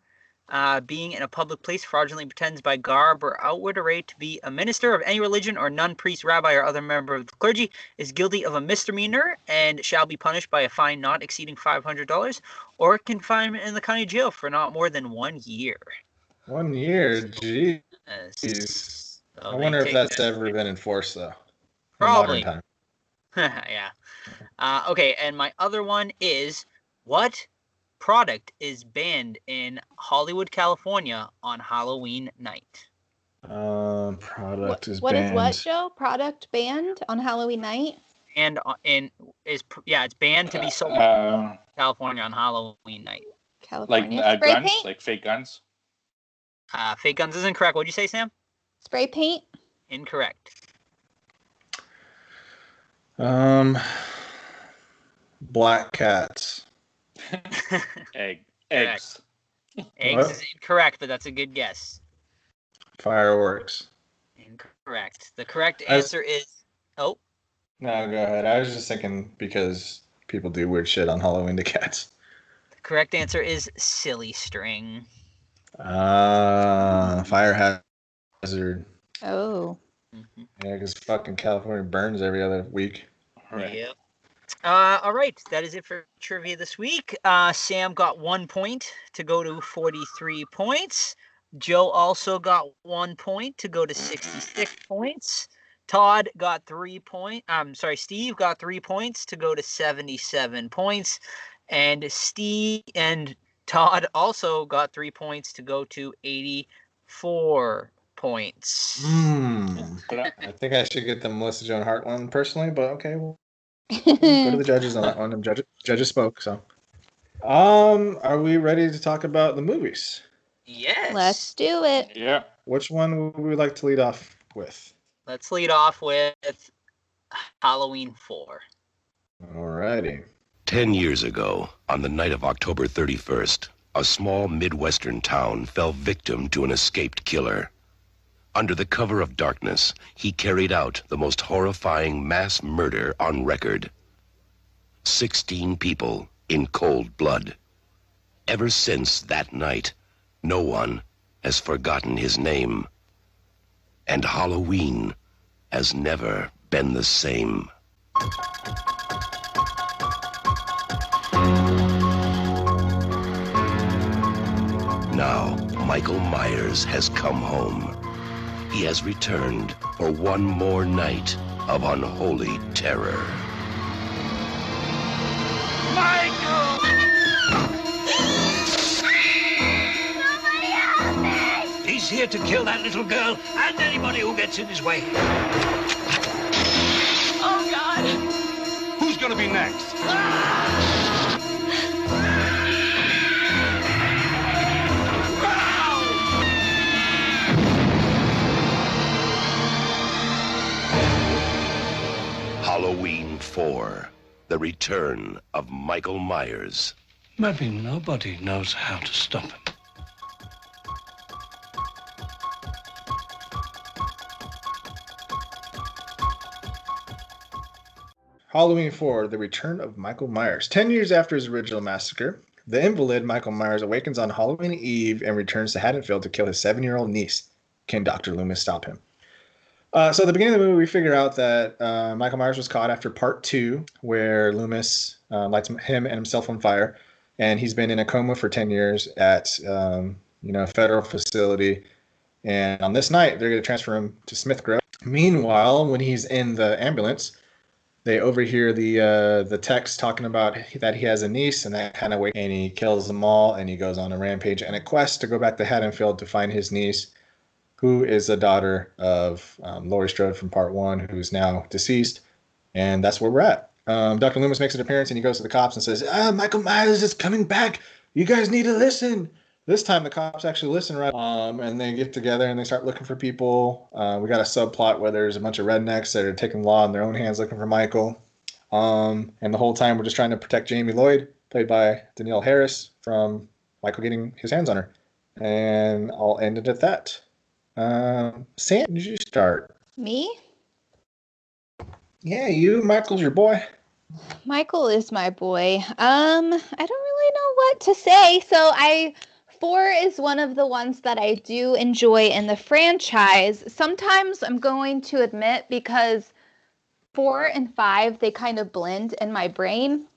uh, being in a public place fraudulently pretends by garb or outward array to be a minister of any religion or nun, priest, rabbi, or other member of the clergy is guilty of a misdemeanor and shall be punished by a fine not exceeding $500 or confinement in the county jail for not more than one year. One year, jeez. Yes. So I wonder if that's that- ever been enforced though. in Probably. Modern <laughs> time. yeah. Uh, okay, and my other one is what product is banned in Hollywood, California on Halloween night? Um, product What, is what is banned. what, Joe? Product banned on Halloween night? And uh, in is yeah, it's banned to be sold in Uh, California on Halloween night. like uh, Spray guns, paint? like fake guns. Uh, fake guns isn't correct. What'd you say, Sam? Spray paint? Incorrect. Um, black cats. <laughs> Egg. Eggs. Eggs What? is incorrect, but that's a good guess. Fireworks. Incorrect. The correct I was- answer is oh, No, go ahead. I was just thinking because people do weird shit on Halloween to cats. the correct answer is silly string. Uh, fire hazard. Oh. Mhm. Yeah, because fucking California burns every other week. Right. Yep. Uh, all right, that is it for trivia this week. Uh, Sam got one point to go to 43 points. Joe also got one point to go to 66 points. Todd got three point. I'm sorry, Steve got three points to go to 77 points, and Steve and Todd also got three points to go to 84 points. Hmm. Uh, I think I should get the Melissa Joan Hart one personally, but okay, we'll go to <laughs> the judges on that one. The judges, judges spoke, so. Um, are we ready to talk about the movies? Yes. Let's do it. yeah. Which one would we like to lead off with? Let's lead off with Halloween 4. Alrighty. Ten years ago, on the night of October 31st, a small Midwestern town fell victim to an escaped killer. Under the cover of darkness, he carried out the most horrifying mass murder on record. Sixteen people in cold blood. Ever since that night, no one has forgotten his name. And Halloween has never been the same. Now, Michael Myers has come home. He has returned for one more night of unholy terror. Michael! He's here to kill that little girl and anybody who gets in his way. Oh, God. Who's gonna be next? Halloween 4 The Return of Michael Myers. Maybe nobody knows how to stop him. Halloween 4 The Return of Michael Myers. 10 years after his original massacre, the invalid Michael Myers awakens on Halloween Eve and returns to Haddonfield to kill his seven year old niece. Can Dr. Loomis stop him? Uh, so at the beginning of the movie, we figure out that uh, Michael Myers was caught after part two, where Loomis uh, lights him and himself on fire, and he's been in a coma for ten years at um, you know a federal facility. And on this night, they're going to transfer him to Smith Grove. Meanwhile, when he's in the ambulance, they overhear the uh, the text talking about that he has a niece, and that kind of way, and he kills them all, and he goes on a rampage and a quest to go back to Haddonfield to find his niece who is a daughter of um, Laurie Strode from part one, who's now deceased. And that's where we're at. Um, Dr. Loomis makes an appearance and he goes to the cops and says, ah, Michael Myers is coming back. You guys need to listen. This time the cops actually listen, right? Um, and they get together and they start looking for people. Uh, we got a subplot where there's a bunch of rednecks that are taking law in their own hands looking for Michael. Um, and the whole time we're just trying to protect Jamie Lloyd, played by Danielle Harris, from Michael getting his hands on her. And I'll end it at that. Um, Sam, did you start? Me? Yeah, you. Michael's your boy. Michael is my boy. Um, I don't really know what to say. So I four is one of the ones that I do enjoy in the franchise. Sometimes I'm going to admit because four and five they kind of blend in my brain.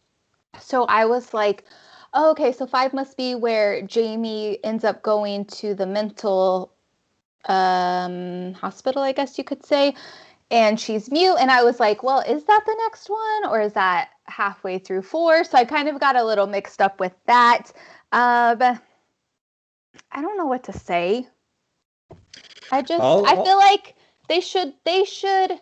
So I was like, oh, okay, so five must be where Jamie ends up going to the mental um hospital, I guess you could say and she's mute. And I was like, well, is that the next one or is that halfway through four? So I kind of got a little mixed up with that. Um, I don't know what to say. I just, I'll- I feel like they should, they should,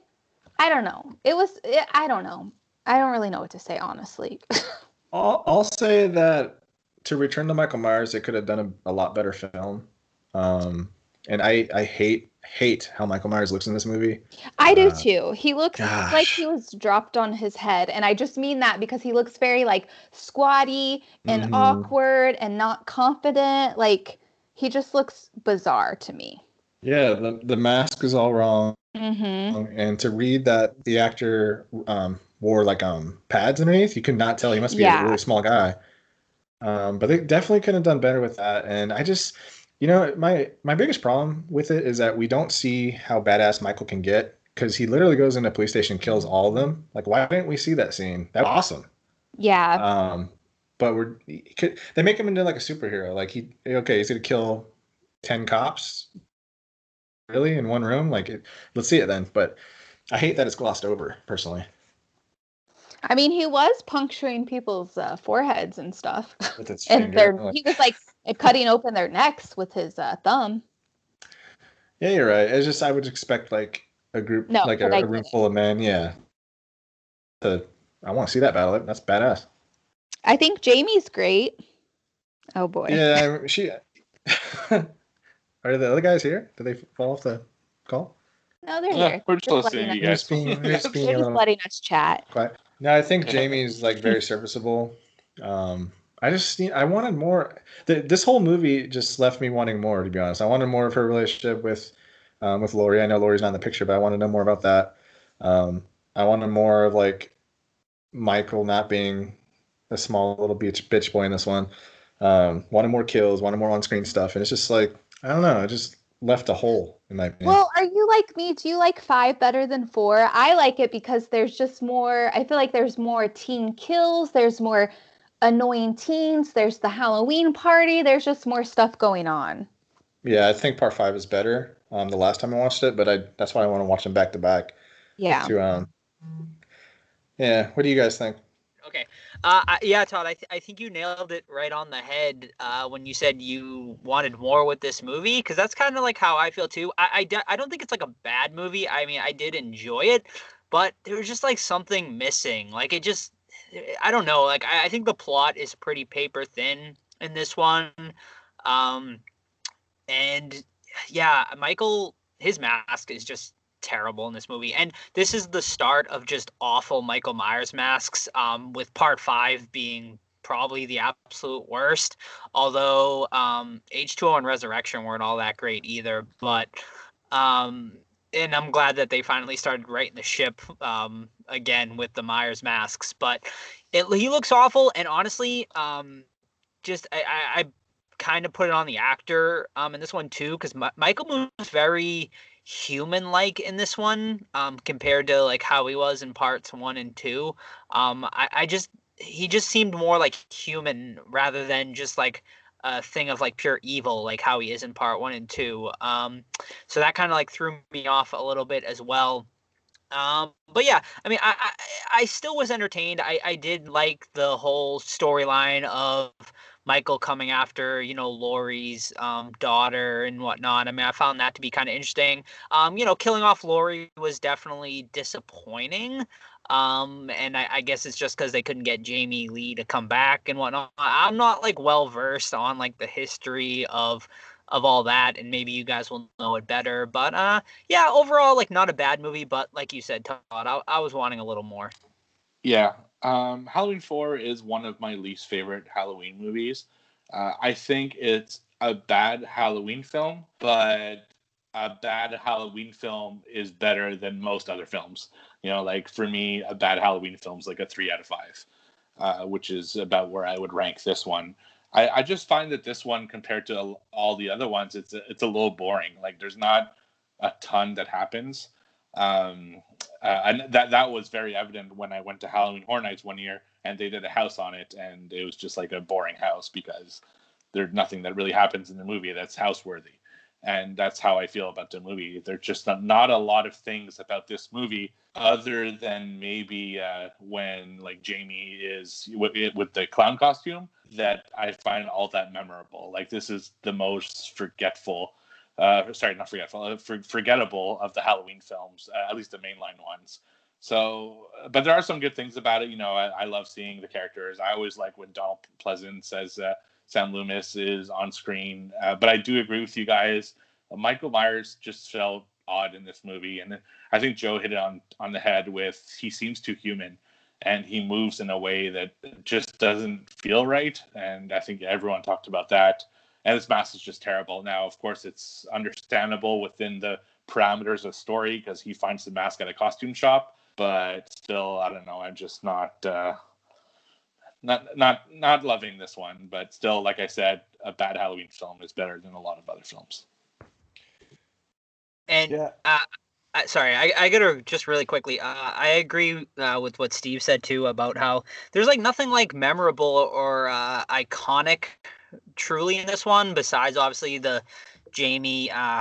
I don't know. It was, it, I don't know. I don't really know what to say, honestly. <laughs> I'll, I'll say that to return to Michael Myers, they could have done a, a lot better film. Um, and I, I hate hate how Michael Myers looks in this movie. I do Uh, too. He looks like he was dropped on his head. And I just mean that because he looks very like squatty and Mhm. awkward and not confident. Like he just looks bizarre to me. Yeah, the the mask is all wrong, Mm-hmm. and to read that the actor um, wore like um pads underneath, you could not tell he must be Yeah. a really small guy. Um, but they definitely could have done better with that. And I just, you know, my my biggest problem with it is that we don't see how badass Michael can get because he literally goes into a police station, kills all of them. Like, why didn't we see that scene? That was awesome. Yeah. Um, but we're could, they make him into like a superhero. Like he okay, he's gonna kill ten cops, really in one room. Like, it, let's see it then. But I hate that it's glossed over personally. I mean, he was puncturing people's uh, foreheads and stuff. <laughs> With its and finger, their he was like <laughs> cutting open their necks with his uh, thumb. yeah, you're right. It's just I would expect like a group, No, like a, but I a get room full of men. Yeah. To, I want to see that battle. That's badass. I think Jamie's great. Oh boy. Yeah, I- <laughs> she. Are the other guys here? Did they fall off the call? No, they're Yeah, here. we're just listening letting to you us- guys. Just being, just being They're just letting us chat. quiet. No, I think Jamie's like very <laughs> serviceable. Um, I just need, I wanted more. The, this whole movie just left me wanting more. To be honest, I wanted more of her relationship with um, with Laurie. I know Laurie's not in the picture, but I want to know more about that. Um, I wanted more of like Michael not being a small little bitch bitch boy in this one. Um, wanted more kills, wanted more on screen stuff, and it's just like I don't know. It just left a hole in my opinion. Well, are you like me? Do you like five better than four? I like it because there's just more. I feel like there's more teen kills. There's more annoying teens. There's the Halloween party. There's just more stuff going on. Yeah, I think part five is better. Um, the last time I watched it, but I that's why I want to watch them back to back. Yeah. To um. Yeah, what do you guys think? Uh, I, yeah, Todd, I, th- I think you nailed it right on the head uh, when you said you wanted more with this movie, because that's kind of like how I feel too. I, I, de- I don't think it's like a bad movie. I mean, I did enjoy it, but there was just like something missing. Like it just, I don't know. Like I, I think the plot is pretty paper thin in this one. Um, and yeah, Michael, his mask is just terrible in this movie. And this is the start of just awful Michael Myers masks, um, with part five being probably the absolute worst. Although um, H2O and Resurrection weren't all that great either. But, um, and I'm glad that they finally started righting the ship um, again with the Myers masks. But it, he looks awful. And honestly, um, just I, I, I kind of put it on the actor um, in this one too, because M- Michael moves very human like in this one um compared to like how he was in parts one and two. Um I, I just he just seemed more like human rather than just like a thing of like pure evil like how he is in part one and two. Um so that kind of like threw me off a little bit as well um but yeah i mean i i, I still was entertained i i did like the whole storyline of Michael coming after, you know, Laurie's um, daughter and whatnot. I mean, I found that to be kind of interesting. Um, you know, killing off Laurie was definitely disappointing. Um, and I, I guess it's just because they couldn't get Jamie Lee to come back and whatnot. I'm not like well versed on like the history of of all that, and maybe you guys will know it better. But uh, yeah, overall, like not a bad movie, but like you said, Todd, I, I was wanting a little more. Yeah, um, Halloween 4 is one of my least favorite Halloween movies. Uh, I think it's a bad Halloween film, but a bad Halloween film is better than most other films. You know, like for me, a bad Halloween film is like a three out of five, uh, which is about where I would rank this one. I, I just find that this one, compared to all the other ones, it's a, it's a little boring. Like there's not a ton that happens. Um, uh, and that that was very evident when I went to Halloween Horror Nights one year, and they did a house on it, and it was just like a boring house because there's nothing that really happens in the movie that's house worthy, and that's how I feel about the movie. There's just not, not a lot of things about this movie other than maybe uh, when like Jamie is with, with the clown costume that I find all that memorable. Like this is the most forgetful uh, sorry, not forgetful, uh, for, forgettable of the Halloween films, uh, at least the mainline ones. So, but there are some good things about it. You know, I, I love seeing the characters. I always like when Donald Pleasence says uh, Sam Loomis is on screen. Uh, but I do agree with you guys. Michael Myers just felt odd in this movie, and I think Joe hit it on on the head with he seems too human, and he moves in a way that just doesn't feel right. And I think everyone talked about that and this mask is just terrible. Now, of course, it's understandable within the parameters of story because he finds the mask at a costume shop, but still, I don't know. I'm just not uh, not not not loving this one. But still, like I said, a bad Halloween film is better than a lot of other films. And yeah. Uh, uh, sorry, I, I gotta just really quickly. Uh, I agree uh, with what Steve said too about how there's like nothing like memorable or uh, iconic truly in this one, besides obviously the Jamie uh,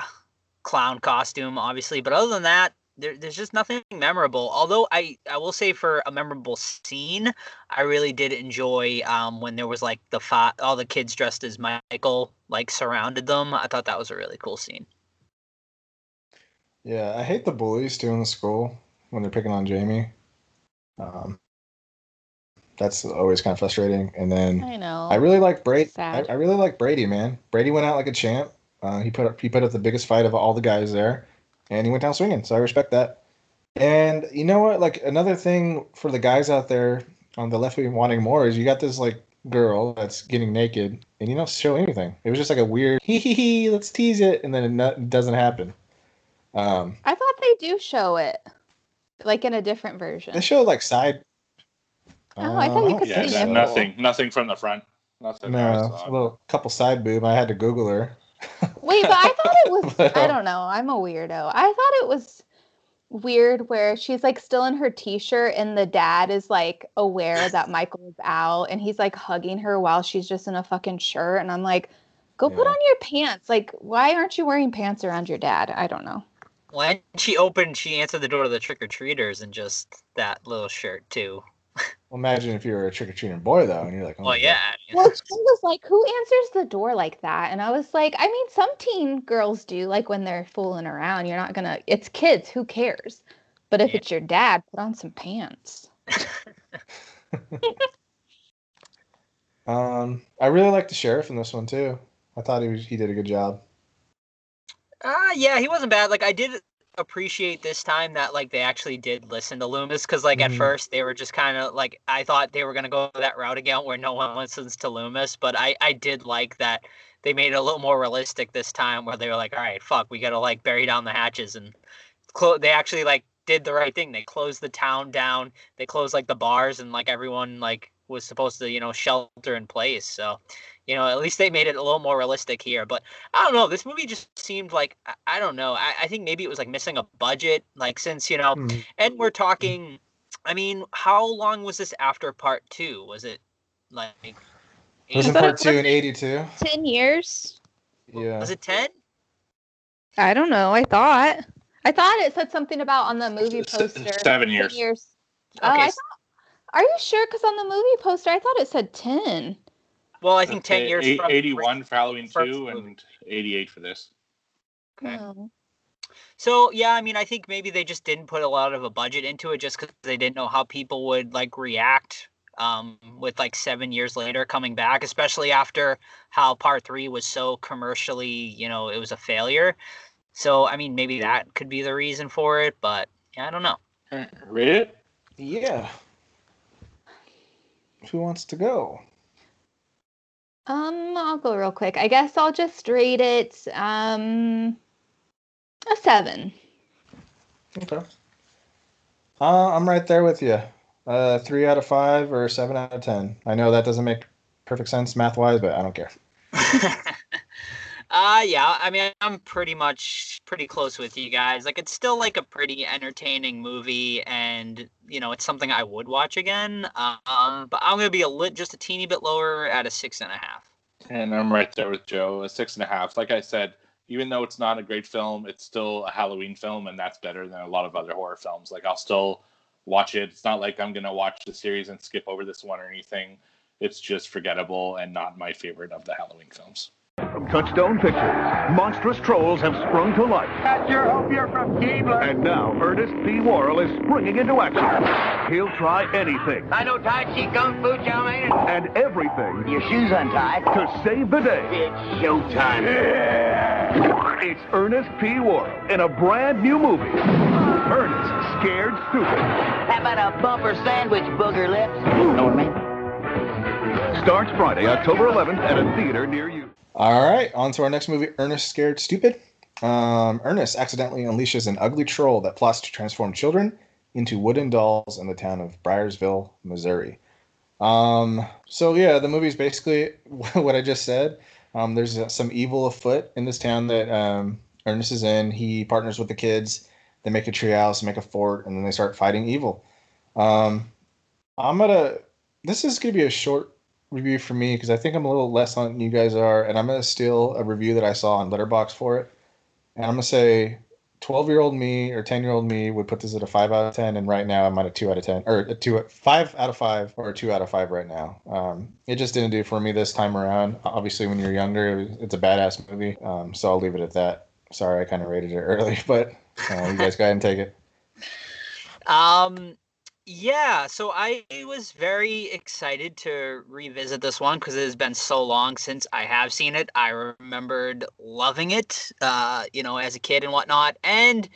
clown costume, obviously. But other than that, there, there's just nothing memorable. Although I, I will say for a memorable scene, I really did enjoy um, when there was like the fa- all the kids dressed as Michael like surrounded them. I thought that was a really cool scene. Yeah, I hate the bullies too in the school when they're picking on Jamie. Um, that's always kind of frustrating. And then I know I really like Brady. I, I, really like Brady, man. Brady went out like a champ. Uh, he put up he put up the biggest fight of all the guys there, and he went down swinging. So I respect that. And you know what? Like another thing for the guys out there on the left wing wanting more is you got this like girl that's getting naked, and you don't show anything. It was just like a weird hee hee hee. Let's tease it, and then it doesn't happen. Um, I thought they do show it, like in a different version. they show like side. Oh, I thought you Uh, could Yeah, see no- nipple. nothing, nothing from the front. Nothing. No, a little couple side boob. I had to Google her. Wait, but I thought it was. <laughs> I don't know. I'm a weirdo. I thought it was weird where she's like still in her t-shirt and the dad is like aware that <laughs> Michael is out and he's like hugging her while she's just in a fucking shirt and I'm like, go put on your pants. Like, why aren't you wearing pants around your dad? I don't know. When she opened, she answered the door to the trick or treaters in just that little shirt too. Well, imagine if you were a trick or treating boy though, and you're like, oh Well, my God. yeah. Well, she was like, who answers the door like that? And I was like, I mean, some teen girls do, like when they're fooling around. You're not gonna, it's kids, who cares? But if Yeah. it's your dad, put on some pants. <laughs> <laughs> Um, I really like the sheriff in this one too. I thought he was he did a good job. Uh yeah, he wasn't bad. Like I did appreciate this time that like they actually did listen to Loomis because like at Mhm. first they were just kind of like I thought they were gonna go that route again where no one listens to Loomis, but I I did like that they made it a little more realistic this time where they were like, all right, fuck, we gotta like bury down the hatches and close. They actually like did the right thing. They closed the town down. They closed like the bars and like everyone like was supposed to you know shelter in place. So you know at least they made it a little more realistic here. But I don't know. This movie just seemed like I, I don't know. I, I think maybe it was like missing a budget. Like since you know, Hmm. and we're talking. I mean, how long was this after part two? Was it like? Wasn't part two was- in '82? 10 years? Yeah. Was it ten? I don't know. I thought. I thought it said something about on the movie poster. seven 10 years. years. Oh, Okay. Thought, are you sure? Because on the movie poster, I thought it said 10. Well, I think ten years. eight- from 81 for Halloween 2 movie. and 88 for this. Okay. Oh. So yeah, I mean, I think maybe they just didn't put a lot of a budget into it just because they didn't know how people would like react um, with like seven years later coming back, especially after how part three was so commercially, you know, it was a failure. So I mean, maybe that could be the reason for it, but yeah, I don't know. Read it? Yeah. Who wants to go? Um, I'll go real quick. I guess I'll just rate it um a seven. Okay. Uh, I'm right there with you. Uh, three out of five or seven out of ten. I know that doesn't make perfect sense math wise, but I don't care. <laughs> uh yeah, I mean I'm pretty much pretty close with you guys. Like it's still like a pretty entertaining movie and you know, it's something I would watch again. Um but I'm gonna be a lit just a teeny bit lower at a six and a half. And I'm right there with Joe, a six and a half. Like I said, even though it's not a great film, it's still a Halloween film, and that's better than a lot of other horror films. Like I'll still watch it. It's not like I'm gonna watch the series and skip over this one or anything. It's just forgettable and not my favorite of the Halloween films. From Touchstone Pictures, monstrous trolls have sprung to life. I sure hope you're from Keebler. And now Ernest P. Worrell is springing into action. He'll try anything I know Tai Chi Kung Fu, chow mein. and everything Your shoes untied. to save the day. It's showtime. It's Ernest P. Worrell in a brand new movie. Ernest Scared Stupid. How about a bumper sandwich, booger lips? Know what I mean? Starts Friday, October 11th at a theater near you. All right, on to our next movie, Ernest Scared Stupid. Um, Ernest accidentally unleashes an ugly troll that plots to transform children into wooden dolls in the town of Bryersville, Missouri. Um, so yeah, the movie's basically <laughs> what I just said. Um, there's uh, some evil afoot in this town that um, Ernest is in. He partners with the kids. They make a treehouse, make a fort, and then they start fighting evil. Um, I'm gonna. This is gonna be a short review for me because I think I'm a little less on you guys are, and I'm gonna steal a review that I saw on Letterboxd for it, and I'm gonna say, 12 year old me or 10 year old me would put this at a five out of 10, and right now I'm at a two out of 10 or a two five out of five or a two out of five right now. Um, it just didn't do for me this time around. Obviously, when you're younger, it's a badass movie, um, so I'll leave it at that. Sorry, I kind of rated it early, <laughs> but uh, you guys go ahead and take it. Um, yeah, so I was very excited to revisit this one because it has been so long since I have seen it. I remembered loving it, uh, you know, as a kid and whatnot. And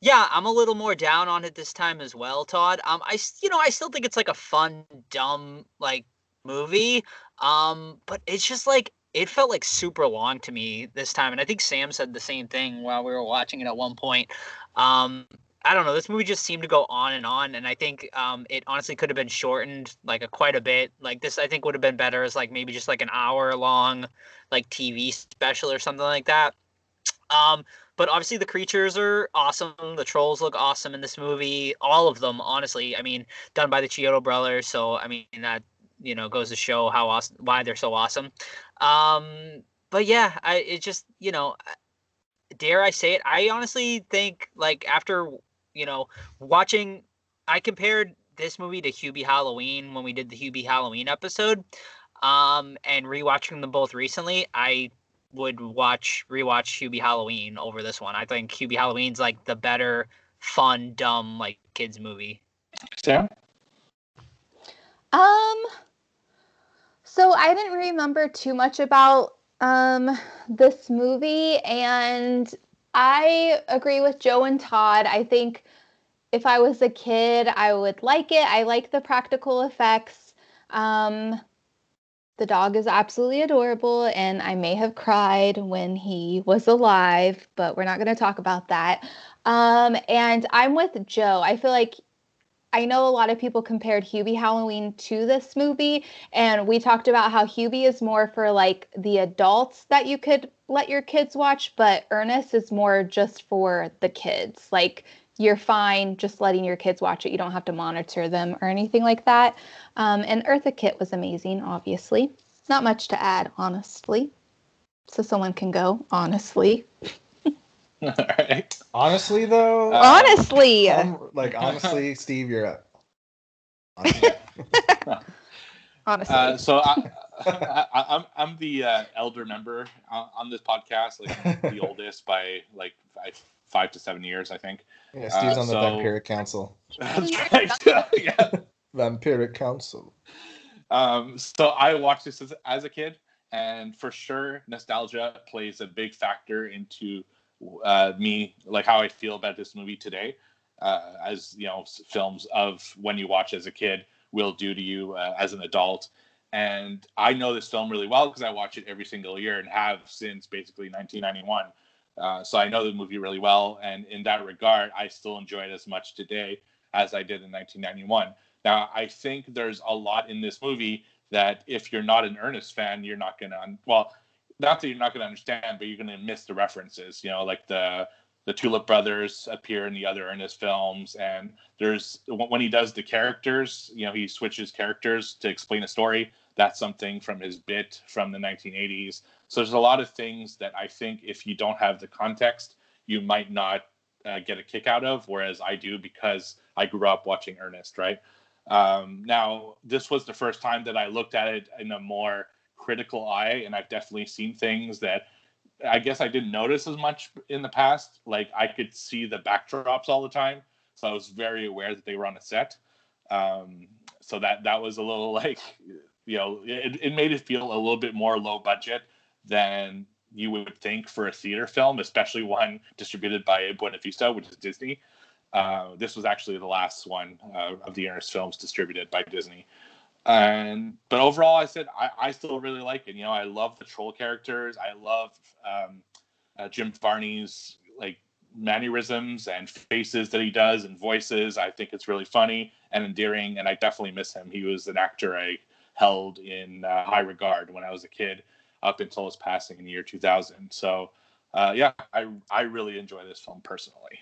yeah, I'm a little more down on it this time as well, Todd. Um, I you know, I still think it's like a fun, dumb, like movie. Um, but it's just like it felt like super long to me this time, and I think Sam said the same thing while we were watching it at one point. Um, I don't know. This movie just seemed to go on and on, and I think um, it honestly could have been shortened like a, quite a bit. Like this, I think would have been better as like maybe just like an hour long, like TV special or something like that. Um, but obviously the creatures are awesome. The trolls look awesome in this movie. All of them, honestly. I mean, done by the Chiodo brothers. So I mean that you know goes to show how awesome why they're so awesome. Um, but yeah, I it just you know, dare I say it? I honestly think like after you know watching, I compared this movie to Hubie Halloween when we did the Hubie Halloween episode. Um, and rewatching them both recently, I would watch rewatch Hubie Halloween over this one. I think Hubie Halloween's like the better, fun, dumb like kids movie. Sam? Um so I didn't remember too much about um this movie and I agree with Joe and Todd. I think if I was a kid, I would like it. I like the practical effects. Um the dog is absolutely adorable, and I may have cried when he was alive, but we're not going to talk about that. Um, and I'm with Joe. I feel like I know a lot of people compared Hubie Halloween to this movie, and we talked about how Hubie is more for like the adults that you could let your kids watch, but Ernest is more just for the kids. Like you're fine just letting your kids watch it. You don't have to monitor them or anything like that. Um, and Eartha Kitt was amazing, obviously. Not much to add, honestly. So someone can go, honestly. <laughs> All right. Honestly, though, Uh, honestly. um, like honestly, <laughs> Steve, you're up. <laughs> Honestly. honestly. Uh, so I, I, I, I'm I'm the uh, elder member on, on this podcast, like the oldest by like five, five to seven years, I think. yeah, Steve's Uh, on the so- Vampiric Council. That's right. yeah. Vampiric Council. Um, so I watched this as, as a kid, and for sure, nostalgia plays a big factor into uh, me, like how I feel about this movie today. Uh, as you know, films of when you watch as a kid will do to you uh, as an adult. And I know this film really well because I watch it every single year and have since basically 1991. Uh, so I know the movie really well, and in that regard, I still enjoy it as much today as I did in 1991. Now, I think there's a lot in this movie that if you're not an Ernest fan, you're not gonna. Un- well, not that you're not gonna understand, but you're gonna miss the references. You know, like the the Tulip Brothers appear in the other Ernest films, and there's when he does the characters, you know, he switches characters to explain a story. That's something from his bit from the 1980s. So there's a lot of things that I think if you don't have the context, you might not uh, get a kick out of. Whereas I do because I grew up watching Ernest, right? Um, now, this was the first time that I looked at it in a more critical eye, and I've definitely seen things that I guess I didn't notice as much in the past. Like I could see the backdrops all the time, so I was very aware that they were on a set. Um, so that that was a little <laughs> like, you know, it, it made it feel a little bit more low budget than you would think for a theater film, especially one distributed by Buena Vista, which is Disney. Uh, this was actually the last one uh, of the Ernest films distributed by Disney. And but overall, I said I, I still really like it. You know, I love the troll characters. I love um, uh, Jim Varney's like mannerisms and faces that he does and voices. I think it's really funny and endearing, and I definitely miss him. He was an actor I held in uh, high regard when I was a kid, up until his passing in the year 2000. So, uh, yeah, I I really enjoy this film personally.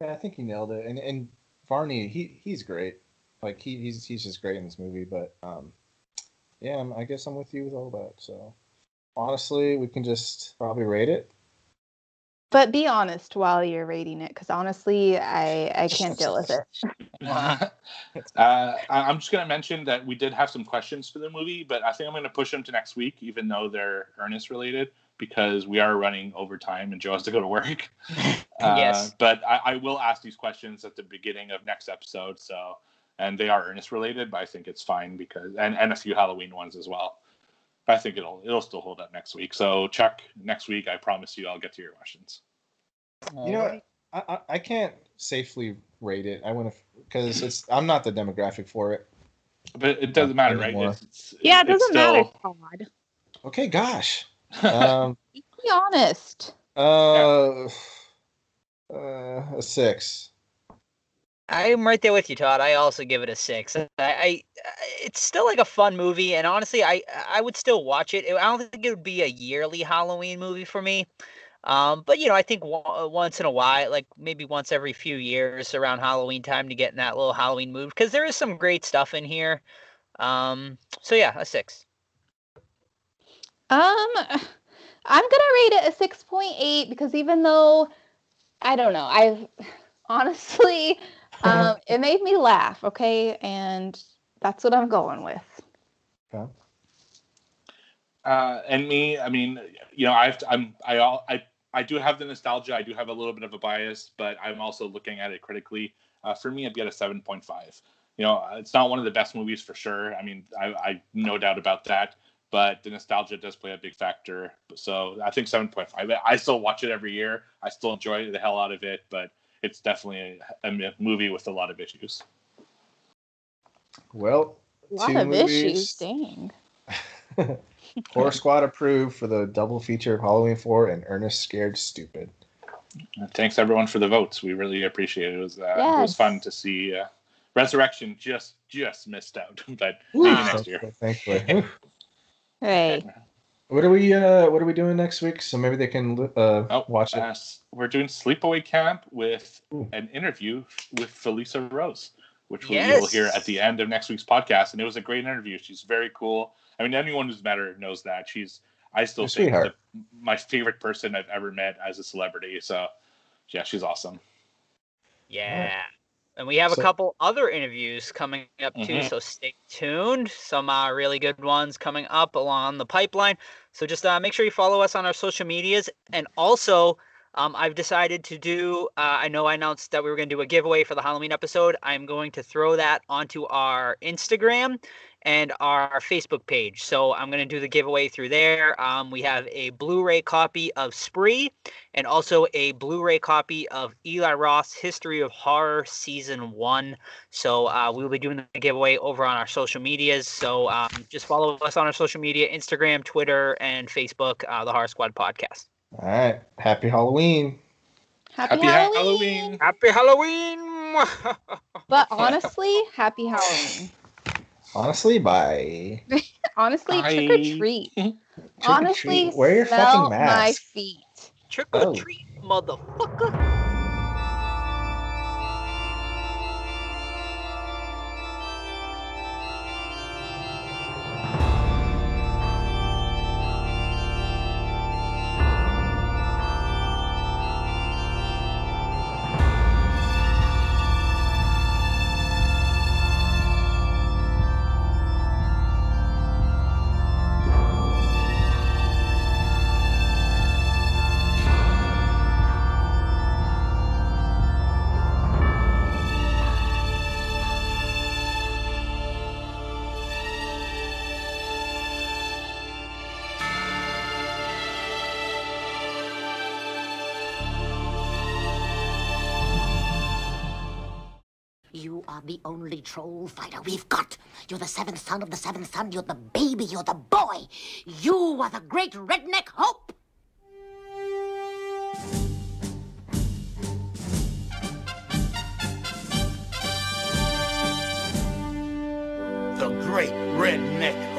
Yeah, I think he nailed it. And and Varney, he he's great. Like he, he's he's just great in this movie. But um, yeah, I'm, I guess I'm with you with all that. So honestly, we can just probably rate it. but be honest while you're rating it, because honestly, I I can't deal with it. <laughs> uh, I- I'm just going to mention that we did have some questions for the movie, but I think I'm going to push them to next week, even though they're Ernest related, because we are running over time and Joe has to go to work. <laughs> Uh, Yes. But I, I will ask these questions at the beginning of next episode. So, and they are Ernest related, but I think it's fine because, and, and a few Halloween ones as well. But I think it'll it'll still hold up next week. So Chuck, next week I promise you I'll get to your questions. You know. I, I I can't safely rate it. I want to because it's I'm not the demographic for it. But it doesn't matter, right? It's, it's, Yeah, it doesn't matter, still- Todd. Okay, gosh. <laughs> Um, Be honest. uh, uh, a six. I'm right there with you, Todd. I also give it a six. I, I it's still like a fun movie, and honestly, I I would still watch it. I don't think it would be a yearly Halloween movie for me. Um, but you know, I think w- once in a while, like maybe once every few years around Halloween time, to get in that little Halloween mood because there is some great stuff in here. Um, so yeah, a six. Um, I'm gonna rate it a six point eight because even though I don't know, I've <laughs> honestly, um, it made me laugh. Okay, and that's what I'm going with. Okay. Uh, and me, I mean, you know, I've I'm I all I I do have the nostalgia. I do have a little bit of a bias, but I'm also looking at it critically. Uh, for me, I'd get a seven point five. You know, it's not one of the best movies for sure. I mean, I, I no doubt about that. But the nostalgia does play a big factor. So I think seven point five. I still watch it every year. I still enjoy the hell out of it. But it's definitely a, a movie with a lot of issues. Well, A lot two of movies. issues. Dang. <laughs> Horror Squad approved for the double feature of Halloween 4 and Ernest Scared Stupid. Thanks everyone for the votes. We really appreciate it. It was uh, it was fun to see. Uh, Resurrection just just missed out, <laughs> but maybe Wow. next year. Thankfully. <laughs> Whew. Hey, what are we uh what are we doing next week? So maybe they can uh Oh, watch it. uh, we're doing Sleepaway Camp with Ooh. an interview with Felissa Rose, which we will hear at the end of next week's podcast. And it was a great interview. She's very cool. I mean, anyone who's met her knows that she's. I still You're think the, my favorite person I've ever met as a celebrity. So, yeah, she's awesome. Yeah. And we have So- a couple other interviews coming up too, Mhm. so stay tuned. Some uh, really good ones coming up along the pipeline. So just uh, make sure you follow us on our social medias. And also, um, I've decided to do, uh, I know I announced that we were going to do a giveaway for the Halloween episode. I'm going to throw that onto our Instagram and our Facebook page. So I'm going to do the giveaway through there. Um, we have a Blu ray copy of Spree and also a Blu-ray copy of Eli Roth's History of Horror Season One. So uh, we will be doing the giveaway over on our social medias. So um, just follow us on our social media: Instagram, Twitter, and Facebook. Uh, the Horror Squad Podcast. All right. Happy Halloween. happy, Happy Halloween. Halloween. Happy Halloween! <laughs> But honestly, happy Halloween. Honestly, bye. <laughs> Honestly, trick or treat. <laughs> Trick or Honestly, treat. Wear your smell fucking my feet. Trick or Oh. treat, motherfucker! Only troll fighter we've got. You're the seventh son of the seventh son. You're the baby. You're the boy. You are the great redneck hope. The great redneck